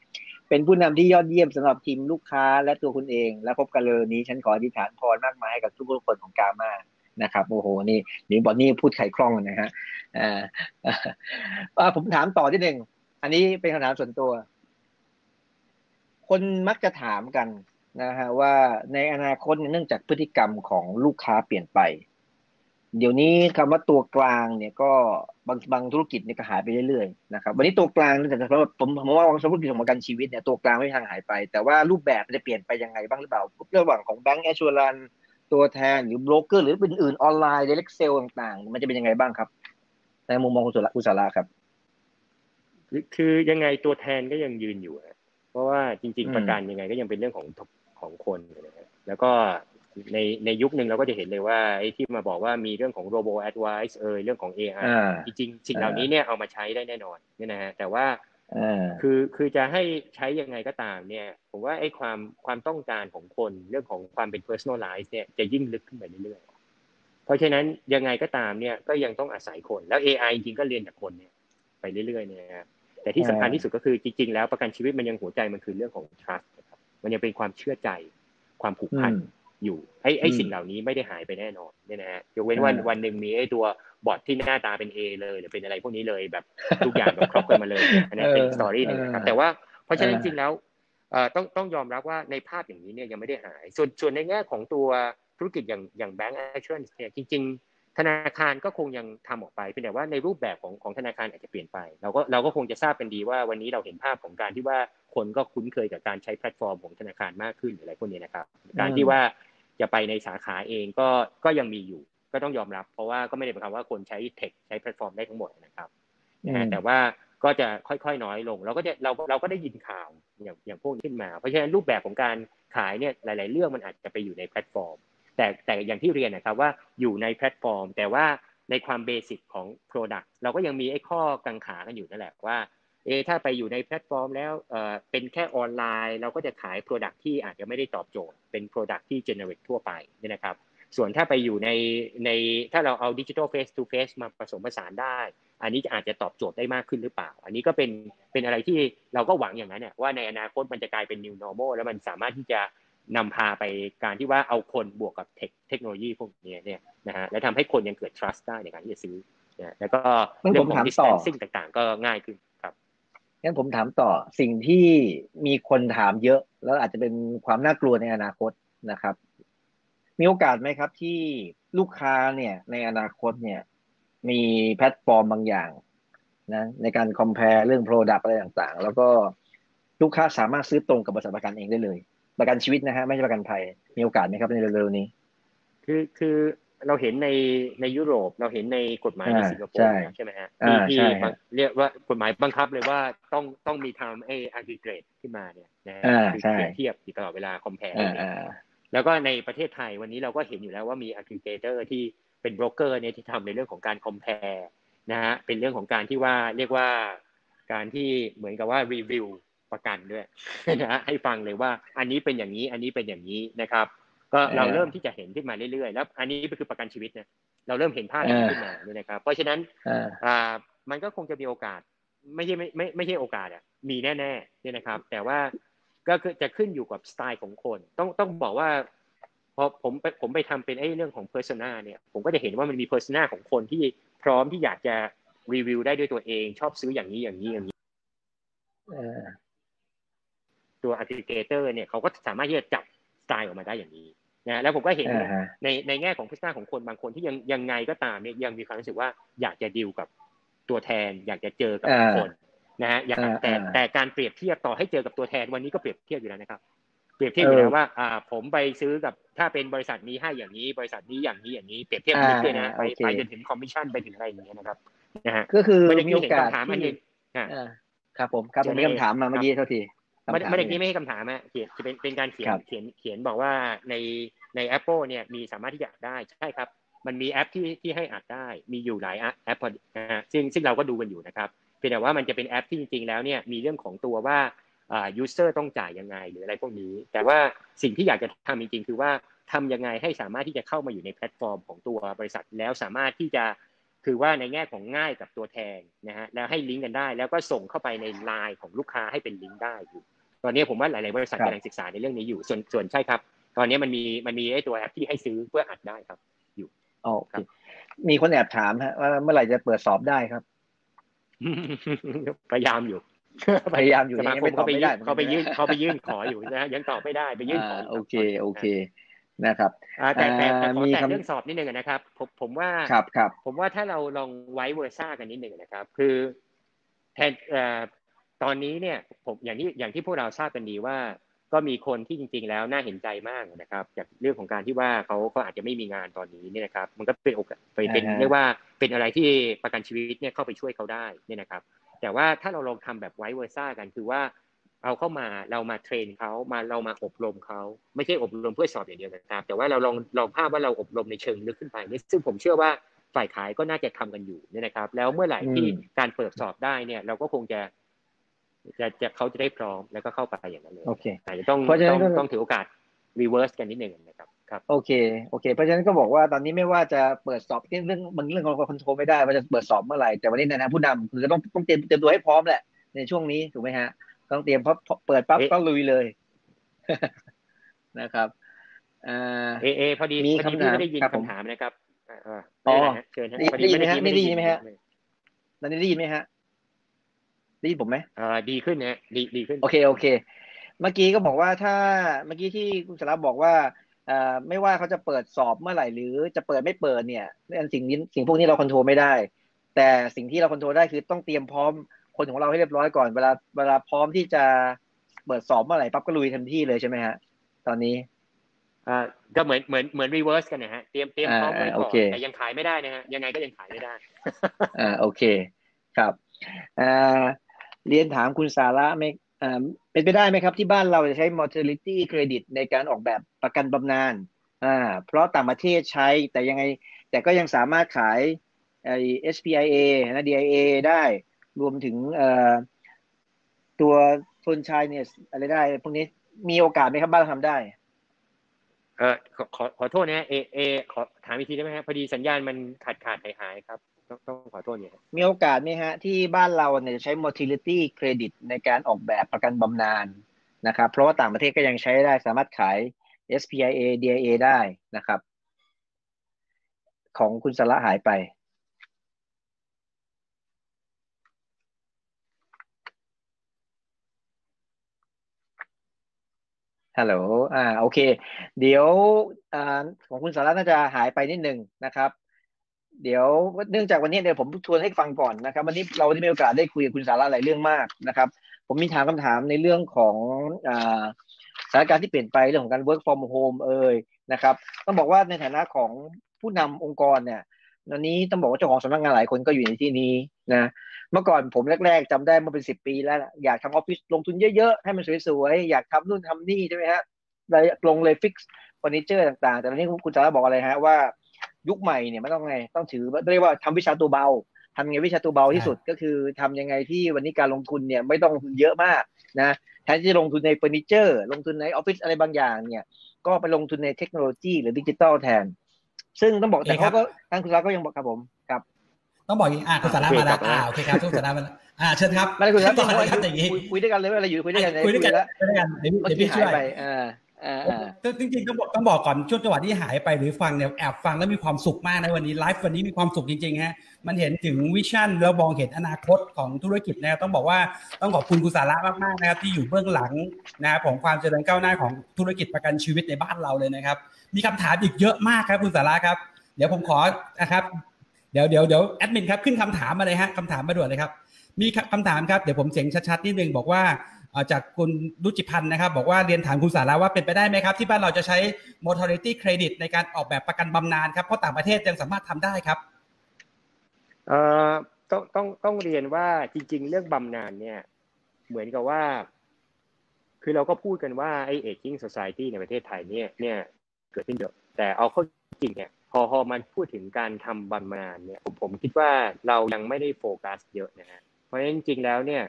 เป็นผู้นำที่ยอดเยี่ยมสำหรับทีมลูกค้าและตัวคุณเอง และพบกันเลยนี้ฉันขออธิษฐานพรมากมายให้กับทุกคนของกามานะครับโอ้โหนี่นี่บอนนี่พูดไขคล่องนะฮะอ่าผมถามต่อที่หนึ่งอันนี้เป็นคำถามส่วนตัว คนมักจะถามกันนะฮะว่าในอนาคตเนื่องจากพฤติกรรมของลูกค้าเปลี่ยนไป เดี๋ยวนี้คำว่าตัวกลางเนี่ยก็ บางบางธุรกิจเนี่ยก็หายไปเรื่อยๆนะครับวันนี้ตัวกลางแต่สำหรับผมผมว่าธุรกิจของประกันชีวิตเนี่ยตัวกลางไม่ทางหายไป แต่ว่ารูปแบบจะเปลี่ยนไปยังไงบ้างหรือเปล่าระหว่างของ bancassurance ตัวแทนหรือโบรกเกอร์หรือเป็นอื่นออนไลน์ direct sale ต่างๆ มันจะเป็นยังไงบ้างครับในมุมมองคุณสุรคุณสาระครับ คือยังไงตัวแทนก็ยังยืนอยู่เพราะว่าจริง ๆ ประกันยังไงก็ยังเป็นเรื่องของของคนนะแล้วก็ ในในยุคหนึ่งเราก็จะเห็นเลยว่าไอ้ที่มาบอกว่ามีเรื่องของ robo advice เอยเรื่องของ AI จริงๆสิ่งเหล่านี้เนี่ยเอามาใช้ได้แน่นอนเนี่ยนะฮะแต่ว่าคือคือจะให้ใช้ยังไงก็ตามเนี่ย ผมว่าไอ้ความความต้องการของคนเรื่องของความเป็น personalize เนี่ยจะยิ่งลึกขึ้นไปเรื่อยๆเพราะฉะนั้นยังไงก็ตามเนี่ยก็ยังต้องอาศัยคนแล้ว AI จริงๆก็เรียนจากคนเนี่ยไปเรื่อยๆเนี่ยแต่ที่สำคัญที่สุดก็คือจริง ๆ แล้วประกันชีวิตมันยังหัวใจมันคือเรื่องของ trust ครับมันยังเป็นความเชื่อใจความผูกพัน อยู่ไอ้ไอ้สิ่งเหล่านี้ไม่ได้หายไปแน่นอนเนี่ยนะฮะยกเว้นวันวันหนึ่งมีไอ้ตัว bot ที่หน้าตาเป็น A เลยหรือเป็นอะไรพวกนี้เลยแบบทุกอย่างแบบครอบกันมาเลยอันนี้เป็น story หนึ่งครับแต่ว่าเพราะฉะนั้นจริงแล้วต้องต้องยอมรับว่าในภาพอย่างนี้เนี่ยยังไม่ได้หาย ส่วนส่วนในแง่ของตัวธุรกิจอย่างอย่าง bancassurance เนี่ยจริง ๆ ธนาคารก็คงยังทำออกไปเพียงแต่ว่าในรูปแบบของของธนาคารอาจจะเปลี่ยนไป เราก็เราก็คงจะทราบเป็นดีว่าวันนี้เราเห็นภาพของการที่ว่าคนก็คุ้นเคยกับการใช้แพลตฟอร์มของธนาคารมากขึ้นหรืออะไรพวกนี้นะครับ การที่ว่า จะไปในสาขาเองก็ก็ยังมีอยู่ ก็ต้องยอมรับ เพราะว่าก็ไม่ได้หมายความว่าคนใช้ tech ใช้แพลตฟอร์มได้ทั้งหมดนะครับนะแต่ว่าก็จะค่อยๆน้อยลง เราก็จะเราเราก็ได้ยินข่าวอย่างอย่างพวกนี้ขึ้นมา เพราะฉะนั้นรูปแบบของการขายเนี่ยหลาย ๆ เรื่องมันอาจจะไปอยู่ในแพลตฟอร์ม แต่แต่อย่างที่เรียนนะครับว่าอยู่ในแพลตฟอร์ม แต่ว่าในความ basic ของ Product เราก็ยังมีไอ้ข้อกังขากันอยู่นั่นแหละว่า เอถ้าไปอยู่ในแพลตฟอร์มแล้วเออเป็นแค่ออนไลน์ เราก็จะขาย Product ที่อาจจะไม่ได้ตอบโจทย์ เป็น Product ที่ generic ทั่วไปนี่นะครับ ส่วนถ้าไปอยู่ในในถ้าเราเอาดิจิทัล face to face มาผสมผสานได้ อันนี้จะอาจจะตอบโจทย์ได้มากขึ้นหรือเปล่า อันนี้ก็เป็นเป็นอะไรที่เราก็หวังอย่างนั้นเนี่ยว่าในอนาคตมันจะกลายเป็น new normal แล้วมันสามารถที่จะนำพาไปการที่ว่าเอาคนบวกกับเทคเทคโนโลยีพวกนี้เนี่ยนะฮะและทำให้คนยังเกิด trust ได้ในการที่จะซื้อนะแล้วก็เรื่องของ distancing ต่างๆ ก็ง่ายขึ้น งั้นผมถามต่อสิ่งที่มีคนถามเยอะ แล้วอาจจะเป็นความน่ากลัวในอนาคตนะครับ มีโอกาสไหมครับที่ลูกค้าเนี่ยในอนาคตเนี่ย มีแพลตฟอร์มบางอย่างนะในการ compare เรื่อง product อะไรต่างๆ แล้วก็ลูกค้าสามารถซื้อตรงกับบริษัทประกันเองได้เลย ประกันชีวิตนะฮะไม่ใช่ประกันภัยมีโอกาสไหมครับในเร็วๆนี้ คือคือ เราเห็นในในยุโรป เราเห็นในกฎหมายในสิงคโปร์ใช่ไหมฮะที่ที่เรียกว่ากฎหมายบังคับเลยว่าต้องต้องมีทำไอ้ aggregator ขึ้นมาเนี่ยนะฮะคือเปรียบเทียบตลอดเวลา compare แล้วก็ในประเทศไทยวันนี้เราก็เห็นอยู่แล้วว่ามี aggregator ที่เป็นโบรกเกอร์เนี่ยที่ทำในเรื่องของการ compare นะฮะเป็นเรื่องของการที่ว่าเรียกว่าการที่เหมือนกับว่ารีวิวประกันด้วยนะฮะให้ฟังเลยว่าอันนี้เป็นอย่างนี้อันนี้เป็นอย่างนี้นะครับ ก็เราเริ่มที่จะเห็นขึ้นมาเรื่อยๆแล้ว อันนี้ก็คือประกันชีวิตนะเราเริ่มเห็นภาพนี้ขึ้นมาเนี่ยนะครับ เพราะฉะนั้นอ่ามันก็คงจะมีโอกาส ไม่ใช่ไม่ไม่ไม่ใช่โอกาสอะมีแน่ๆเนี่ยนะครับ แต่ว่าก็คือจะขึ้นอยู่กับสไตล์ของคน ต้องต้องบอกว่าพอผมไปผมไปทำเป็นไอ้เรื่องของ persona เนี่ยผมก็จะเห็นว่ามันมี persona ของคนที่พร้อมที่อยากจะรีวิวได้ด้วยตัวเอง ชอบซื้ออย่างนี้อย่างนี้อย่างนี้ตัวอั g ิเกเตอร์เนี่ยเขาก็สามารถที่จะจับสไตล์ออกมาได้อย่างนี้ นะแล้วผมก็เห็นในในแง่ของ persona ของคนบางคนที่ยังยังไงก็ตามเนี่ยยังมีความรู้สึกว่าอยากจะดิวกับตัวแทน อยากจะเจอกับคนนะฮะอยากแต่แต่การเปรียบเทียบต่อให้เจอกับตัวแทนวันนี้ก็เปรียบเทียบอยู่แล้วนะครับ เปรียบเทียบอยู่แล้วว่าอ่าผมไปซื้อกับถ้าเป็นบริษัทนี้ให้อย่างนี้ บริษัทนี้อย่างนี้อย่างนี้เปรียบเทียบกันเลยนะไปไปจนถึงคอมมิชชั่นไปถึงอะไรอย่างเงี้ยนะครับนะฮะก็คือมีโอกาสถามอันนึงครับผมครับผมมีคำถามมาเมื่อกี้เท่าที ไม่ไม่ได้ไม่ให้คำถามอะเขียนจะเป็นเป็นการเขียนเขียนเขียนบอกว่าในใน Apple เนี่ยมีสามารถที่จะได้ใช่ครับ มันมีแอปที่ที่ให้อัดได้ มีอยู่หลายแอปนะฮะซึ่งซึ่งเราก็ดูกันอยู่นะครับเพียงแต่ว่ามันจะเป็นแอปที่จริงๆแล้วเนี่ยมีเรื่องของตัวว่าอ่า user ต้องจ่ายยังไงหรืออะไรพวกนี้ แต่ว่าสิ่งที่อยากจะทำจริงๆ คือว่าทำยังไงให้สามารถที่จะเข้ามาอยู่ในแพลตฟอร์มของตัวบริษัทแล้วสามารถที่จะคือว่าในแง่ของง่ายกับตัวแทนนะฮะแล้วให้ลิงก์กันได้ แล้วก็ส่งเข้าไปในไลน์ของลูกค้าให้เป็นลิงก์ได้อยู่ ตอนนี้ผมว่าหลาย ๆ บริษัทกำลังศึกษาในเรื่องนี้อยู่ ส่วนส่วนใช่ครับ ตอนนี้มันมีมันมีไอ้ตัวแอปที่ให้ซื้อเพื่ออัดได้ครับ อยู่อ๋อมีคนแอบถามฮะว่าเมื่อไหร่จะเปิดสอบได้ครับ พยายามอยู่พยายามอยู่สมาคมเขาไปยื่นเขาไปยื่นเขาไปยื่นขออยู่นะยังตอบไม่ได้ไปยื่นขอโอเคโอเคนะครับแต่แต่ขอแต่เรื่องสอบนิดนึงนะครับ ผมผมว่าครับครับผมว่าถ้าเราลอง vice versa กันนิดนึงนะครับ คือแทน ตอนนี้เนี่ยผมอย่างที่อย่างที่พวกเราทราบกันดีว่า ก็มีคนที่จริง ๆ แล้วน่าเห็นใจมากนะครับ จากเรื่องของการที่ว่าเขาเขาอาจจะไม่มีงานตอนนี้เนี่ยนะครับ มันก็เป็นโอกาสเป็นเรียกว่าเป็นอะไรที่ประกันชีวิตเนี่ยเข้าไปช่วยเขาได้เนี่ยนะครับ แต่ว่าถ้าเราลองทำแบบ vice versa กันคือว่าเอาเข้ามาเรามา train เขามาเรามาอบรมเขาไม่ใช่อบรมเพื่อสอบอย่างเดียวนะครับ แต่ว่าเราลองลองภาพว่าเราอบรมในเชิงลึกขึ้นไปซึ่งผมเชื่อว่าฝ่ายขายก็น่าจะทำกันอยู่เนี่ยนะครับ แล้วเมื่อไหร่ที่การเปิดสอบได้เนี่ย เราก็คงจะ จะจะเขาจะได้พร้อมแล้วก็เข้าไปอย่างนั้นเลยโอเคอาจจะต้องต้องต้องถือโอกาส reverse กันนิดหนึ่งนะครับครับโอเคโอเค เพราะฉะนั้นก็บอกว่าตอนนี้ไม่ว่าจะเปิดสอบเรื่องบางเรื่องของ control ไม่ได้ว่าจะเปิดสอบเมื่อไหร่แต่วันนี้นะผู้นำคือต้องต้องเตรียมเตรียมตัวให้พร้อมแหละในช่วงนี้ถูกไหมฮะ ต้องเตรียมเพราะเปิดปั๊บก็ลุยเลยนะครับเอเอพอดีมีคำถามไม่ได้ยินคำถามนะครับอ๋อเชิญได้ยินไหมฮะไม่ได้ยินไหมฮะตอนนี้ได้ยินไหมฮะ ได้ยินผมไหมอ่าดีขึ้นนะดีดีขึ้น โอเคโอเค เมื่อกี้ก็บอกว่าถ้าเมื่อกี้ที่คุณสาระบอกว่าอ่าไม่ว่าเขาจะเปิดสอบเมื่อไหร่หรือจะเปิดไม่เปิดเนี่ยสิ่งนี้สิ่งพวกนี้เราควบคุมไม่ได้ แต่สิ่งที่เราควบคุมได้คือต้องเตรียมพร้อมคนของเราให้เรียบร้อยก่อนเวลาเวลาพร้อมที่จะเปิดสอบเมื่อไหร่ปั๊บก็ลุยทันทีเลยใช่ไหมฮะ ตอนนี้อ่าก็เหมือนเหมือนเหมือนรีเวิร์สกันนะฮะเตรียมเตรียมพร้อมไว้ก่อนแต่ยังขายไม่ได้นะฮะยังไงก็ยังขายไม่ได้อ่าโอเคครับอ่า เรียนถามคุณสาระไหมเป็นไปได้ไหมครับ ที่บ้านเราจะใช้ mortality credit ในการออกแบบประกันบำนาญอ่าเพราะต่างประเทศใช้แต่ยังไง แต่ก็ยังสามารถขายไอ SPIA นะ DIA ได้รวมถึงตัวทุนชายเนี่ยอะไรได้ พวกนี้มีโอกาสไหมครับบ้านเราทำได้ เออขอขอขอโทษนะเอเอขอถามอีกทีได้ไหมครับพอดีสัญญาณมันขาดขาดหายหายครับ ต้องต้องขอโทษเนี่ยมีโอกาสไหมฮะ ที่บ้านเราเนี่ยจะใช้ mortality credit ในการออกแบบประกันบำนาญนะครับ เพราะว่าต่างประเทศก็ยังใช้ได้สามารถขาย SPIA DIA ได้นะครับ ของคุณสละหายไปฮัลโหล อ่า โอเค เดี๋ยวอของคุณสาระน่าจะหายไปนิดนึงนะครับ เดี๋ยวเนื่องจากวันนี้เดี๋ยวผมทวนให้ฟังก่อนนะครับ วันนี้เราได้มีโอกาสได้คุยกับคุณสาระหลายเรื่องมากนะครับ ผมมีถามคำถามในเรื่องของสถานการณ์ที่เปลี่ยนไปเรื่องของการ work from home เอ่ยนะครับ ต้องบอกว่าในฐานะของผู้นำองค์กรเนี่ยวันนี้ต้องบอกว่าเจ้าของสำนักงานหลายคนก็อยู่ในที่นี้นะเมื่อก่อนผมแรก ๆจำได้เมื่อเป็นสิบปีแล้ว อยากทำออฟฟิศลงทุนเยอะๆ ให้มันสวยๆ อยากทำนู่นทำนี่ใช่ไหมฮะลงเลย fix เฟอร์นิเจอร์ต่างๆ แต่ตอนนี้คุณสาระบอกอะไรฮะว่า ยุคใหม่เนี่ยไม่ต้องไงต้องถือเรียกว่าทำวิชาตัวเบาทำยังไงวิชาตัวเบาที่สุดก็คือทำยังไงที่วันนี้การลงทุนเนี่ยไม่ต้องลงทุนเยอะมากนะแทนที่จะลงทุนในเฟอร์นิเจอร์ ลงทุนในออฟฟิศอะไรบางอย่างเนี่ย ก็ไปลงทุนในเทคโนโลยีหรือดิจิตอลแทน ซึ่งต้องบอกแต่เขาก็ทางคุณรักก็ยังบอกครับผมครับ ต้องบอกอย่างอ่าคุณสาระมาแล้วอ่าโอเคครับคุณสาระมาแล้วอ่าเชิญครับไม่ได้คุณรักต่อเลยครับอย่างนี้คุยด้วยกันเลยว่าอะไรอยู่คุยด้วยกันคุยด้วยกันแล้วคุยด้วยกันเดี๋ยวเมื่อเดี๋ยวกี้พี่หาช่ยวยไปอ่าอ่าอ่า จริงๆต้องบอกต้องบอกก่อนช่วงจังหวะที่หายไปหรือฟังเนี่ยแอบฟังแล้วมีความสุขมากนะวันนี้ไลฟ์วันนี้มีความสุขจริงๆฮะมันเห็นถึงวิชั่นแล้วมองเห็นอนาคตของธุรกิจนะครับต้องบอกว่าต้องขอบคุณคุณสาระมากๆนะครับที่อยู่เบื้องหลังนะครับของความเจริญก้าวหน้าของธุรกิจประกันชีวิตในบ้านเราเลยนะครับ มีคำถามอีกเยอะมากครับคุณสาระครับ เดี๋ยวผมขอนะครับเดี๋ยวเดี๋ยวเดี๋ยวแอดมินครับขึ้นคำถามมาเลยฮะคำถามมาด่วนเลยครับมีคำถามครับเดี๋ยวผมเสียงชัดๆนิดนึงบอกว่า จากคุณรุจิพันธ์นะครับ บอกว่าเรียนถามคุณสาระว่าเป็นไปได้ไหมครับ ที่บ้านเราจะใช้ mortality credit ในการออกแบบประกันบำนาญครับ เพราะต่างประเทศยังสามารถทำได้ครับเอ่อต้องต้องต้องเรียนว่าจริง ๆ เรื่องบำนาญเนี่ย เหมือนกับว่า คือเราก็พูดกันว่าไอ้ aging society ในประเทศไทยเนี่ยเนี่ยเกิดขึ้นเยอะแต่เอาเข้าจริงเนี่ยพอพอมันพูดถึงการทำบำนาญเนี่ยผมผมคิดว่าเรายังไม่ได้โฟกัสเยอะนะฮะเพราะฉะนั้นจริงแล้วเนี่ย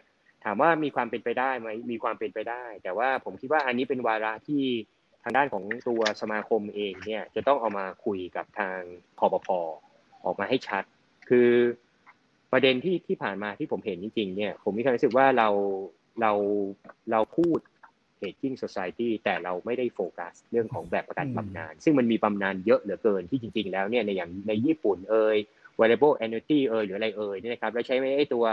ถามว่ามีความเป็นไปได้ไหมมีความเป็นไปได้ แต่ว่าผมคิดว่าอันนี้เป็นวาระที่ทางด้านของตัวสมาคมเองเนี่ยจะต้องเอามาคุยกับทางคอปพออกมาให้ชัด คือประเด็นที่ที่ผ่านมาที่ผมเห็นจริงๆเนี่ยผมมีความรู้สึกว่าเราเราเราพูด aging society แต่เราไม่ได้โฟกัสเรื่องของแบบประกันบำนาญซึ่งมันมีบำนาญเยอะเหลือเกินที่จริง ๆ แล้วเนี่ยในอย่างในญี่ปุ่นเอ่ย variable annuity เอ่ยหรืออะไรเอ่ยเนี่ยนะครับแล้วใช้ไม่ไอ้ตัว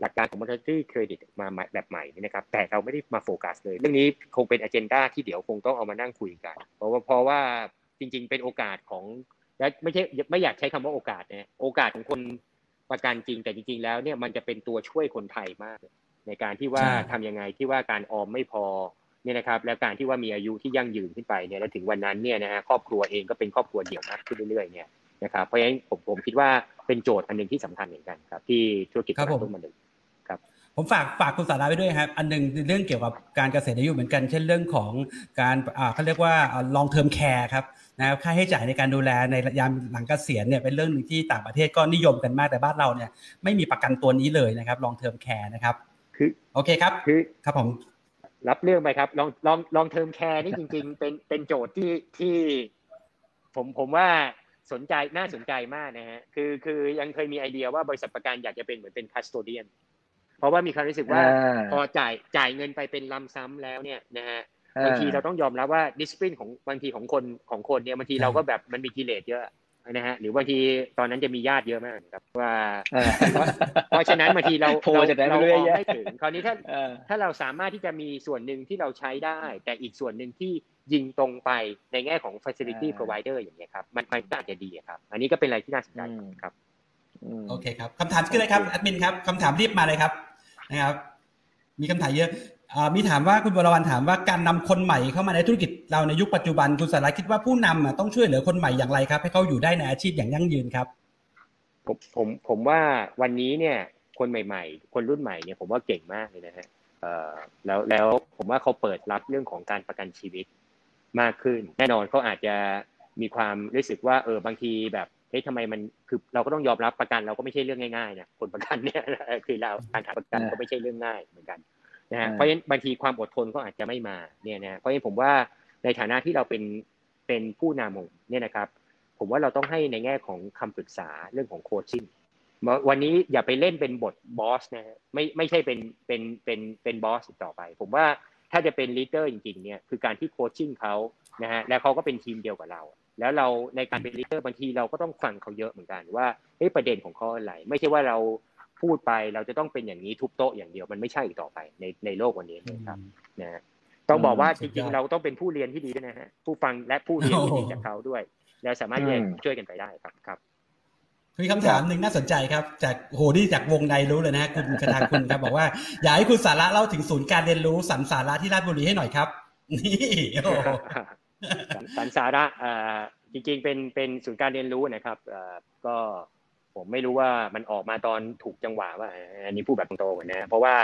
หลักการของ mortality credit มาแบบใหม่นี่นะครับ แต่เราไม่ได้มาโฟกัสเลย เรื่องนี้คงเป็นอ g e n d a ที่เดี๋ยวคงต้องเอามานั่งคุยกัน เพราะว่าเพราะว่าจริง ๆ เป็นโอกาสของและไม่ใช่ไม่อยากใช้คำว่าโอกาสนะโอกาสของคนประกันจริง แต่จริง ๆ แล้วเนี่ยมันจะเป็นตัวช่วยคนไทยมาก ในการที่ว่าทำยังไงที่ว่าการออมไม่พอเนี่ยนะครับ แล้วการที่ว่ามีอายุที่ยั่งยืนขึ้นไปเนี่ยแล้วถึงวันนั้นเนี่ยนะฮะครอบครัวเองก็เป็นครอบครัวเดี่ยวมากขึ้นเรื่อยๆเนี่ยนะครับเพราะฉะนั้นผมผมคิดว่าเป็นโจทย์อันหนึ่งที่สำคัญเหมือนกันครับ ที่ธุรกิจต้องมาดึงครับ ผมฝากฝากคุณสาระไปด้วยครับ อันหนึ่งเรื่องเกี่ยวกับการเกษียณอายุเหมือนกัน เช่นเรื่องของการอ่าเขาเรียกว่า long term care ครับนะครับค่าใช้จ่ายในการดูแลในยามหลังเกษียณเนี่ยเป็นเรื่องหนึ่งที่ต่างประเทศก็นิยมกันมากแต่บ้านเราเนี่ยไม่มีประกันตัวนี้เลยนะครับ long term care นะครับคือโอเคครับคือครับผมรับเรื่องไปครับ long long long term care นี่จริง ๆ เป็นเป็นโจทย์ที่ที่ ผมผมว่าสนใจน่าสนใจมากนะฮะคือคือยังเคยมีไอเดียว่าบริษัทประกันอยากจะเป็นเหมือนเป็น custodian เพราะว่ามีความรู้สึกว่าพอจ่ายจ่ายเงินไปเป็นลำซ้ำแล้วเนี่ยนะฮะบางทีเราต้องยอมรับว่าดิสซิปลินของบางทีของคนของคนเนี่ยบางทีเราก็แบบมันมีกิเลสเยอะนะฮะหรือบางทีตอนนั้นจะมีญาติเยอะมากครับว่าเพราะฉะนั้นบางทีเราเราเราไม่ถึงคราวนี้ถ้าถ้าเราสามารถที่จะมีส่วนหนึ่งที่เราใช้ได้ แต่อีกส่วนหนึ่งที่ยิงตรงไปในแง่ของ facility provider อย่างเงี้ยครับมันมันอาจจะดีครับ อันนี้ก็เป็นอะไรที่น่าสนใจครับโอเคครับคำถามคืออะไรครับแอดมินครับคำถามรีบมาเลยครับ นะครับ มีคำถามเยอะมีถามว่าคุณบรวันถามว่าการนำคนใหม่เข้ามาในธุรกิจเราในยุคปัจจุบันคุณสาระคิดว่าผู้นำต้องช่วยเหลือคนใหม่อย่างไรครับ ให้เขาอยู่ได้ในอาชีพอย่างยั่งยืนครับ ผมผมผมว่าวันนี้เนี่ย คนใหม่ ๆ คนรุ่นใหม่เนี่ยผมว่าเก่งมากเลยนะฮะแล้วแล้วผมว่าเขาเปิดรับเรื่องของการประกันชีวิตมากขึ้น แน่นอนเขาอาจจะมีความรู้สึกว่าเออบางทีแบบ เฮ้ยทำไมมันคือเราก็ต้องยอมรับประกันเราก็ไม่ใช่เรื่องง่ายๆนะคนประกันเนี่ยคือเราการหาประกันก็ไม่ใช่เรื่องง่ายเหมือนกันนะฮะเพราะฉะนั้นบางทีความอดทนก็อาจจะไม่มาเนี่ยนะเพราะฉะนั้นผมว่าในฐานะที่เราเป็นเป็นผู้นำเนี่ยนะครับ ผมว่าเราต้องให้ในแง่ของคำปรึกษาเรื่องของโคชชิ่งวันนี้อย่าไปเล่นเป็นบทบอสนะฮะไม่ไม่ใช่เป็นเป็นเป็นเป็นบอสต่อไป ผมว่าถ้าจะเป็น leader จริงๆเนี่ยคือการที่ coaching เขานะฮะแล้วเขาก็เป็นทีมเดียวกับเรา แล้วเราในการเป็น leader บางทีเราก็ต้องฟังเขาเยอะเหมือนกันว่าเฮ้ประเด็นของเขาอะไร ไม่ใช่ว่าเราพูดไปเราจะต้องเป็นอย่างนี้ทุบโต๊ะอย่างเดียวมันไม่ใช่อีกต่อไปในในโลกวันนี้นะครับนะต้องบอกว่าจริงๆ เราต้องเป็นผู้เรียนที่ดีด้วยนะฮะผู้ฟังและผู้เรียนที่ดีจากเขาด้วย แล้วสามารถช่วยกันไปได้ครับครับมีคำถามหนึ่งน่าสนใจครับ จากโหนี่จากวงในรู้เลยนะคุณคทาคุณครับบอกว่าอยากให้คุณสาระเล่าถึงศูนย์การเรียนรู้สันสาระที่ราชบุรีให้หน่อยครับนี่ สันสาระจริงๆเป็นเป็นศูนย์การเรียนรู้นะครับก็ผมไม่รู้ว่ามันออกมาตอนถูกจังหวะว่าอันนี้พูดแบบตรงๆนะเพราะว่า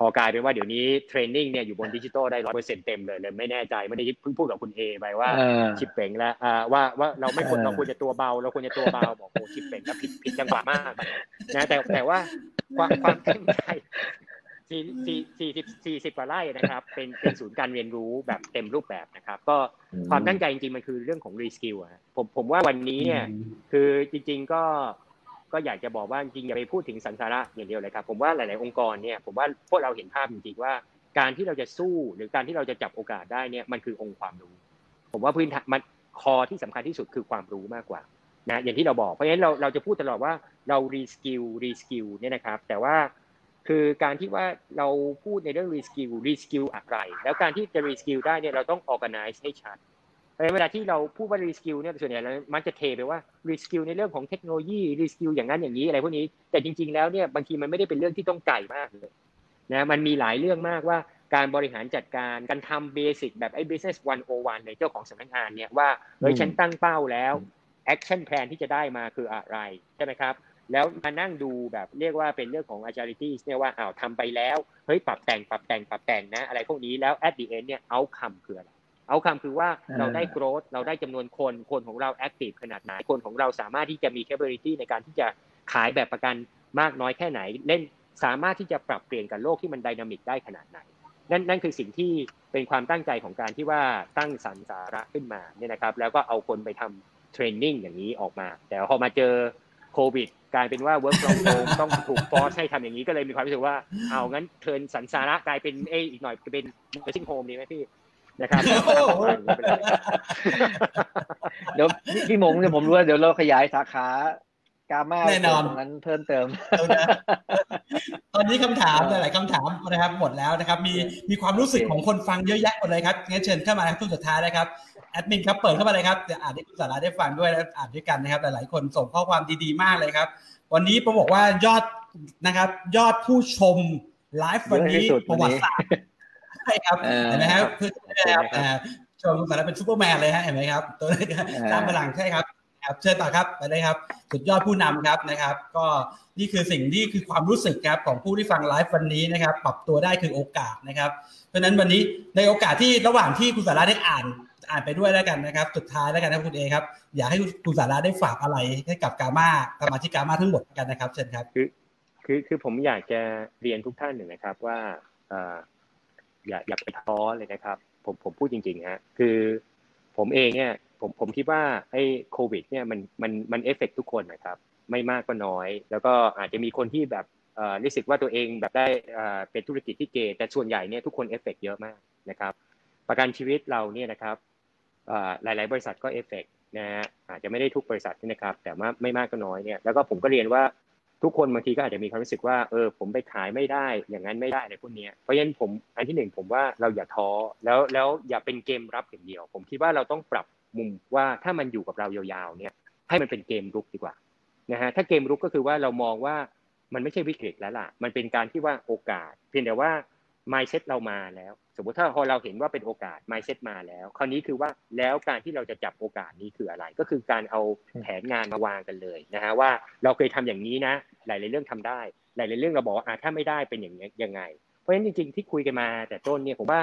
พพอกลายเป็นว่าเดี๋ยวนี้เทรนนิ่งเนี่ยอยู่บนดิจิตอลได้ร้อยเปอร์เซ็นต์เต็มเลยเลยไม่แน่ใจไม่ได้เพิ่งพูดกับคุณเอไปว่าชิปเป่งแล้วว่าว่าเราไม่ควรเราควรจะตัวเบา เราควรจะตัวเบาบอกโอ้ชิปเป่งแล้วผิดผิดจังหวะมากนะแต่แต่ว่าความความตั้งใจ สี่สี่สี่สิบสี่สิบกว่าไร่นะครับ เป็นเป็นศูนย์การเรียนรู้แบบเต็มรูปแบบนะครับ ก็ความตั้งใจจริงๆมันคือเรื่องของ reskill อะผมผมว่าวันนี้เนี่ยคือจริง ๆก็ก็อยากจะบอกว่าจริงอย่าไปพูดถึงสันสาระอย่างเดียวเลยครับผมว่าหลาย ๆ องค์กรเนี่ยผมว่าพวกเราเห็นภาพจริงๆว่า การที่เราจะสู้หรือการที่เราจะจับโอกาสได้เนี่ยมันคือองค์ความรู้ ผมว่าพื้นฐานมัน core ที่สำคัญที่สุดคือความรู้มากกว่านะอย่างที่เราบอกเพราะฉะนั้นเราเราจะพูดตลอดว่าเรา reskill reskill เนี่ยนะครับ แต่ว่า คือการที่ว่าเราพูดในเรื่อง reskill reskill อะไร แล้วการที่จะ reskill ได้เนี่ยเราต้อง organize ให้ชัดเวลาที่เราพูดว่า reskill เนี่ยส่วนใหญ่เรามักจะเทไปว่า reskill ในเรื่องของเทคโนโลยี reskill อย่างนั้นอย่างนี้อะไรพวกนี้แต่จริง ๆ แล้วเนี่ยบางทีมันไม่ได้เป็นเรื่องที่ต้องไกลมากเลยนะมันมีหลายเรื่องมากว่าการบริหารจัดการการทำ basic แบบไอ้ business 101 ในเจ้าของสำนักงานเนี่ยว่าเฮ้ยฉันตั้งเป้าแล้ว action plan ที่จะได้มาคืออะไรใช่ไหมครับ แล้วมานั่งดูแบบเรียกว่าเป็นเรื่องของ agility เนี่ยว่าอ้าวทำไปแล้วเฮ้ยปรับแต่งปรับแต่งปรับแต่งนะ อะไรพวกนี้แล้ว at the end เนี่ย outcome คืออะไร outcome คือว่าเราได้ growth เราได้จำนวนคนคนของเรา active ขนาดไหนคนของเราสามารถที่จะมี capability ในการที่จะขายแบบประกันมากน้อยแค่ไหน แล้วสามารถที่จะปรับเปลี่ยนกับโลกที่มัน dynamic ได้ขนาดไหนนั่นนั่นคือสิ่งที่เป็นความตั้งใจของการที่ว่าตั้งสรรสาระขึ้นมาเนี่ยนะครับ แล้วก็เอาคนไปทำเทรนนิ่งอย่างนี้ออกมา แต่พอมาเจอโควิด กลายเป็นว่า work from home ต้องถูกฟอร์สให้ทำอย่างนี้ก็เลยมีความรู้สึกว่าเอางั้นเทินสันสาระกลายเป็นเออีกหน่อยจะเป็น nursing home ดีไหมพี่นะครับเดี๋ยวพี่มงเนี่ยผมรู้ว่าเดี๋ยวเราขยายสาขากามาแน่นอนนั้นเพิ่มเติมตอนนี้คำถามหลายๆคำถามนะครับ หมดแล้วนะครับ มีมีความรู้สึกของคนฟังเยอะแยะหมดเลยครับงั้นเชิญเข้ามาชุดสุดท้ายนะครับ แอดมินครับเปิดเข้ามาเลยครับจะอ่านให้คุณสาระได้ฟังด้วยแล้วอ่านด้วยกันนะครับหลายๆ คนส่งข้อความดีๆ มากเลยครับ วันนี้ผมบอกว่ายอดนะครับ ยอดผู้ชมไลฟ์วันนี้ประวัติศาสตร์ใช่ครับเห็นไหมครับเพื่อชมสาระเป็นซูเปอร์แมนเลยฮะเห็นไหมครับ ตัวนี้สร้างพลังใช่ครับครับเชิญต่อครับไปเลยครับ สุดยอดผู้นำครับนะครับ ก็นี่คือสิ่งที่คือความรู้สึกครับของผู้ที่ฟังไลฟ์วันนี้นะครับ ปรับตัวได้คือโอกาสนะครับ เพราะฉะนั้นวันนี้ในโอกาสที่ระหว่างที่คุณสาระได้อ่าน อ่านไปด้วยแล้วกันนะครับ สุดท้ายแล้วกันนะคุณเอครับ อยากให้คุณสาระได้ฝากอะไรให้กับกามาสมาชิกกามาทั้งหมดกันนะครับเชิญครับ คือคือคือผมอยากจะเรียนทุกท่านหนึ่งนะครับว่าอย่าอย่าไปท้อเลยนะครับ ผมผมพูดจริงๆฮะคือผมเองเนี่ยผมผมคิดว่าไอ้โควิด เนี่ยมันมันมันเอฟเฟกทุกคนนะครับ ไม่มากก็น้อย แล้วก็อาจจะมีคนที่แบบรู้สึกว่าตัวเองแบบได้เป็นธุรกิจที่ gain แต่ส่วนใหญ่เนี่ยทุกคนเอฟเฟกเยอะมากนะครับ ประกันชีวิตเราเนี่ยนะครับ หลาย ๆ บริษัทก็เอฟเฟกนะฮะอาจจะไม่ได้ทุกบริษัทนะครับ แต่ว่าไม่มากก็น้อยเนี่ยแล้วก็ผมก็เรียนว่าทุกคนบางทีก็อาจจะมีความรู้สึกว่าเออผมไปขายไม่ได้ อย่างนั้นไม่ได้ในพวกนี้เพราะฉะนั้นผมอันที่หนึ่งผมว่าเราอย่าท้อแล้วแล้วอย่าเป็นเกมรับอย่างเดียว ผมคิดว่าเราต้องปรับมุมว่าถ้ามันอยู่กับเรายาวๆเนี่ยให้มันเป็นเกมรุกดีกว่านะฮะถ้าเกมรุกก็คือว่าเรามองว่ามันไม่ใช่วิกฤตแล้วล่ะ มันเป็นการที่ว่าโอกาส เพียงแต่ว่า mindset เรามาแล้ว สมมติถ้าพอเราเห็นว่าเป็นโอกาส mindset มาแล้ว คราวนี้คือว่าแล้วการที่เราจะจับโอกาสนี้คืออะไร ก็คือการเอาแผนงานมาวางกันเลยนะฮะว่าเราเคยทำอย่างนี้นะ หลายๆเรื่องทำได้ หลายๆเรื่องเราบอกว่าถ้าไม่ได้เป็นอย่างนี้ยังไง เพราะฉะนั้นจริงๆที่คุยกันมาแต่ต้นเนี่ยผมว่า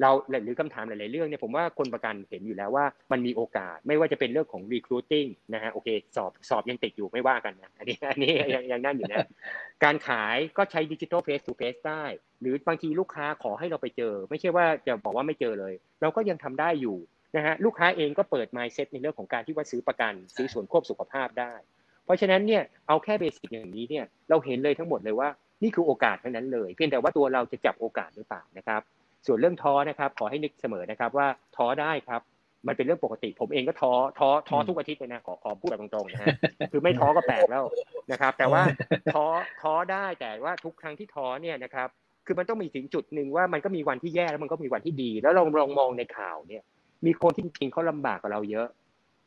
เราหรือคำถามหลาย ๆ เรื่องเนี่ยผมว่าคนประกันเห็นอยู่แล้วว่ามันมีโอกาสไม่ว่าจะเป็นเรื่องของ recruiting นะฮะโอเคสอบสอบยังติดอยู่ไม่ว่ากันนะอันนี้อันนี้ยังยังนั่นอยู่นะการขายก็ใช้ดิจิทัลเฟสทูเฟสได้ หรือบางทีลูกค้าขอให้เราไปเจอ ไม่ใช่ว่าจะบอกว่าไม่เจอเลย เราก็ยังทำได้อยู่นะฮะลูกค้าเองก็เปิด mindset ในเรื่องของการที่ว่าซื้อประกัน ซื้อส่วนควบสุขภาพได้ เพราะฉะนั้นเนี่ยเอาแค่เบสิกอย่างนี้เนี่ยเราเห็นเลยทั้งหมดเลยว่านี่คือโอกาสทั้งนั้นเลย เพียงแต่ว่าตัวเราจะจับโอกาสหรือเปล่านะครับ ส่วนเรื่องท้อนะครับ ขอให้นึกเสมอนะครับ ว่าท้อได้ครับ มันเป็นเรื่องปกติ ผมเองก็ท้อท้อท้อทุกอาทิตย์เลยนะขอขอพูดแบบตรงๆนะฮะคือไม่ท้อก็แปลกแล้วนะครับ แต่ว่าท้อท้อได้แต่ว่าทุกครั้งที่ท้อเนี่ยนะครับ คือมันต้องมีถึงจุดหนึ่งว่ามันก็มีวันที่แย่แล้วมันก็มีวันที่ดี แล้วลองลองมองในข่าวเนี่ย มีคนที่จริงเขาลำบากกว่าเราเยอะ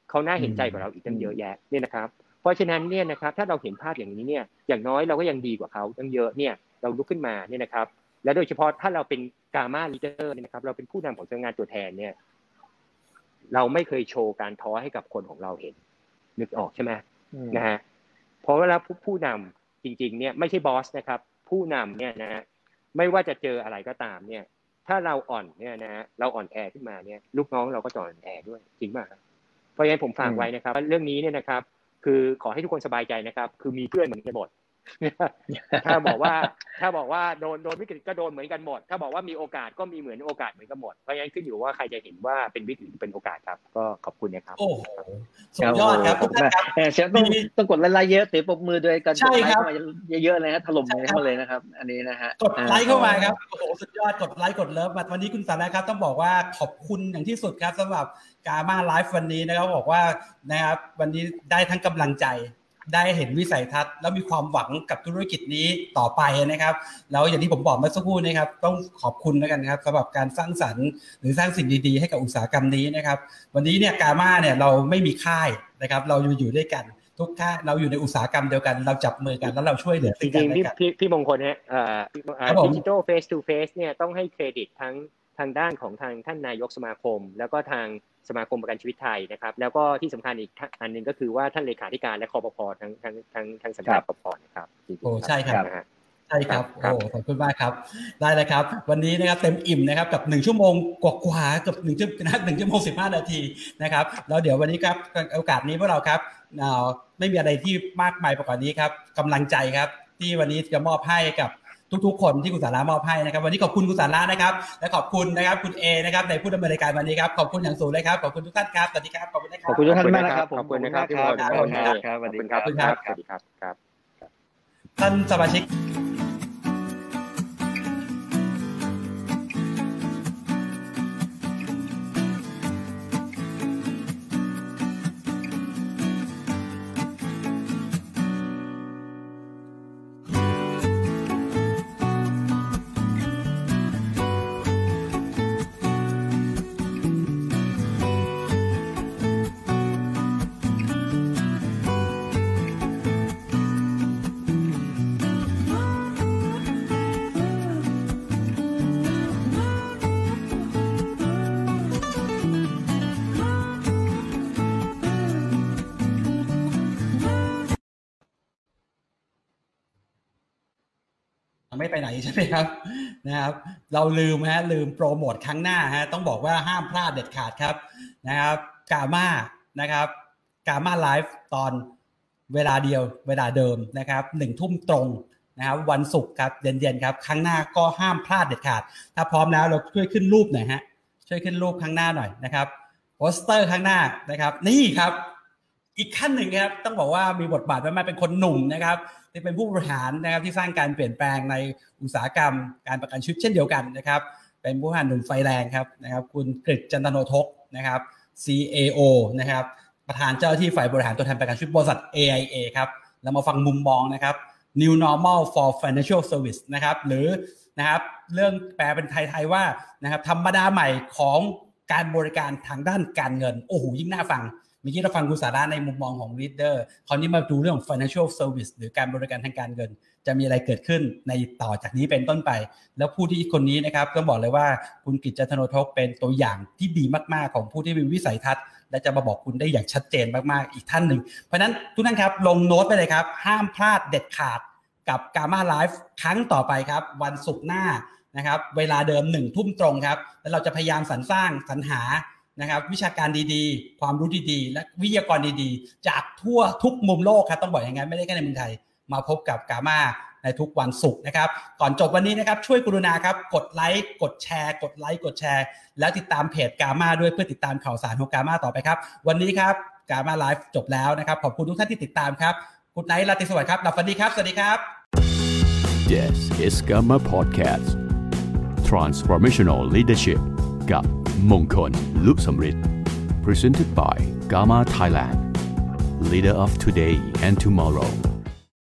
เขาน่าเห็นใจกว่าเราอีกตั้งเยอะแยะเนี่ยนะครับเพราะฉะนั้นเนี่ยนะครับถ้าเราเห็นภาพอย่างนี้เนี่ยอย่างน้อยเราก็ยังดีกว่าเขาตั้งเยอะเนี่ยเราลุกขึ้นมาเนี่ยนะครับ และโดยเฉพาะถ้าเราเป็นกามาลีเดอร์เนี่ยนะครับ เราเป็นผู้นำของจ้างานตัวแทนเนี่ย เราไม่เคยโชว์การท้อให้กับคนของเราเห็น นึกออกใช่ไหมนะฮะเพราะเวลาผู้ผู้นำจริง ๆ เนี่ยไม่ใช่บอสนะครับ ผู้นำเนี่ยนะฮะไม่ว่าจะเจออะไรก็ตามเนี่ย ถ้าเราอ่อนเนี่ยนะฮะเราอ่อนแอขึ้นมาเนี่ยลูกน้องเราก็จะอ่อนแอด้วยจริงมากเพราะฉะนั้นผมฝากไว้นะครับเรื่องนี้เนี่ยนะครับ คือขอให้ทุกคนสบายใจนะครับ คือมีเพื่อนเหมือนกันหมด ถ้าบอกว่า ถ้าบอกว่าโดนโดนวิกฤตก็โดนเหมือนกันหมด ถ้าบอกว่ามีโอกาสก็มีเหมือนโอกาสเหมือนกันหมด เพราะฉะนั้นขึ้นอยู่ว่าใครจะเห็นว่าเป็นวิกฤตเป็นโอกาสครับ ก็ขอบคุณนะครับ โอ้โหสุดยอดครับทุกท่านครับเสียต้องต้องกดไลค์เยอะเสียปบมือด้วยกันใช่ครับเยอะๆเลยนะถล่มเข้าเลยนะครับ อันนี้นะฮะ กดไลค์เข้ามาครับ โอ้โห สุดยอด กดไลค์ กดเลิฟวันนี้คุณสาระครับ ต้องบอกว่าขอบคุณอย่างที่สุดครับสำหรับการมาไลฟ์วันนี้นะครับ บอกว่านะครับ วันนี้ได้ทั้งกำลังใจ ได้เห็นวิสัยทัศน์ แล้วมีความหวังกับธุรกิจนี้ต่อไปนะครับ แล้วอย่างที่ผมบอกเมื่อสักครู่นะครับ ต้องขอบคุณแล้วกันครับสำหรับการสร้างสรรค์หรือสร้างสิ่งดีๆ ให้กับอุตสาหกรรมนี้นะครับ วันนี้เนี่ยกาม่าเนี่ยเราไม่มีค่ายนะครับ เราอยู่อยู่ด้วยกันทุกค่ายเราอยู่ในอุตสาหกรรมเดียวกัน เราจับมือกันแล้วเราช่วยเหลือจริงๆพี่พี่มงคลฮะดิจิทัลเฟสทูเฟสเนี่ยต้องให้เครดิตทั้ง ทางด้านของทางท่านนายกสมาคม แล้วก็ทางสมาคมประกันชีวิตไทยนะครับ แล้วก็ที่สำคัญอีกอันหนึ่งก็คือว่าท่านเลขาธิการและคอปพทั้งทั้งทั้งทั้งสังกัดปพนะครับโอ้ใช่ครับใช่ครับโอ้ขอบคุณมากครับ ได้เลยครับ วันนี้นะครับเต็มอิ่มนะครับกับหนึ่งชั่วโมงกว่าๆกับหนึ่งชั่วนะหนึ่งชั่วโมงสิบห้านาทีนะครับแล้วเดี๋ยววันนี้ครับโอกาสนี้พวกเราครับไม่มีอะไรที่มากมายไปกว่านี้ครับกำลังใจครับที่วันนี้จะมอบให้กับ ทุกๆ คนที่คุณสาระมอบให้นะครับ วันนี้ขอบคุณคุณสาระนะครับ และขอบคุณนะครับคุณเอนะครับในผู้ดำเนินรายการวันนี้ครับขอบคุณอย่างสูงเลยครับขอบคุณทุกท่านครับสวัสดีครับขอบคุณนะครับขอบคุณทุกท่านมากนะครับขอบคุณนะครับขอบคุณครับสวัสดีครับสวัสดีครับท่านสมาชิก ไม่ไปไหนใช่ไหมครับนะครับ เราลืมฮะลืมโปรโมทครั้งหน้าฮะต้องบอกว่าห้ามพลาดเด็ดขาดครับนะครับกาม่านะครับกาม่าไลฟ์ตอนเวลาเดียวเวลาเดิมนะครับหนึ่งทุ่มตรงนะครับวันศุกร์ครับเย็นๆครับครั้งหน้าก็ห้ามพลาดเด็ดขาด ถ้าพร้อมแล้วเราช่วยขึ้นรูปหน่อยฮะช่วยขึ้นรูปข้างหน้าหน่อยนะครับโปสเตอร์ข้างหน้านะครับ นี่ครับ อีกขั้นหนึ่งครับต้องบอกว่ามีบทบาทมากๆเป็นคนหนุ่มนะครับ ที่เป็นผู้บริหารนะครับที่สร้างการเปลี่ยนแปลงในอุตสาหกรรม การประกันชีวิตเช่นเดียวกันนะครับ เป็นผู้บริหารหนุ่มไฟแรงครับนะครับ คุณกฤษจันทโนทกนะครับ CAO นะครับ ประธานเจ้าที่ฝ่ายบริหารตัวแทนประกันชีวิตบริษัท AIA ครับเรามาฟังมุมมองนะครับ New Normal for Financial Service นะครับหรือนะครับเรื่องแปลเป็นไทย ๆ ว่านะครับธรรมดาใหม่ของการบริการทางด้านการเงิน โอ้โหยิ่งน่าฟัง มื่อกี้เราฟังคุณสาระในมุมมองของ leader คราวนี้มาดูเรื่องของ financial service หรือการบริการทางการเงิน จะมีอะไรเกิดขึ้นในต่อจากนี้เป็นต้นไป แล้วผู้ที่คนนี้นะครับก็บอกเลยว่าคุณกิจจันทโนทกเป็นตัวอย่างที่ดีมาก ๆ ของผู้ที่มีวิสัยทัศน์ และจะมาบอกคุณได้อย่างชัดเจนมาก ๆ อีกท่านหนึ่ง เพราะนั้นทุกท่านครับลงโน้ตไปเลยครับ ห้ามพลาดเด็ดขาดกับกามาไลฟ์ครั้งต่อไปครับ วันศุกร์หน้านะครับเวลาเดิมหนึ่งทุ่มตรงครับ แล้วเราจะพยายามสรรสร้างสรรหา นะครับวิชาการดีๆ ความรู้ดีๆ และวิทยากรดีๆ จากทั่วทุกมุมโลกครับต้องบอกอย่างนั้นไม่ได้แค่ในเมืองไทย มาพบกับ GAMA ในทุกวันศุกร์นะครับ ก่อนจบวันนี้นะครับ ช่วยกรุณาครับ กดไลค์กดแชร์ กดไลค์กดแชร์ แล้วติดตามเพจ GAMA ด้วยเพื่อติดตามข่าวสารของ GAMA ต่อไปครับ วันนี้ครับ GAMA Live จบแล้วนะครับ ขอบคุณทุกท่านที่ติดตามครับ good night ราตรีสวัสดิ์ครับหลับฝันดีครับ สวัสดีครับ This is GAMA Podcast Transformational Leadership กับมงคลลุสมฤทธิ์ presented by Gamma Thailand leader of today and tomorrow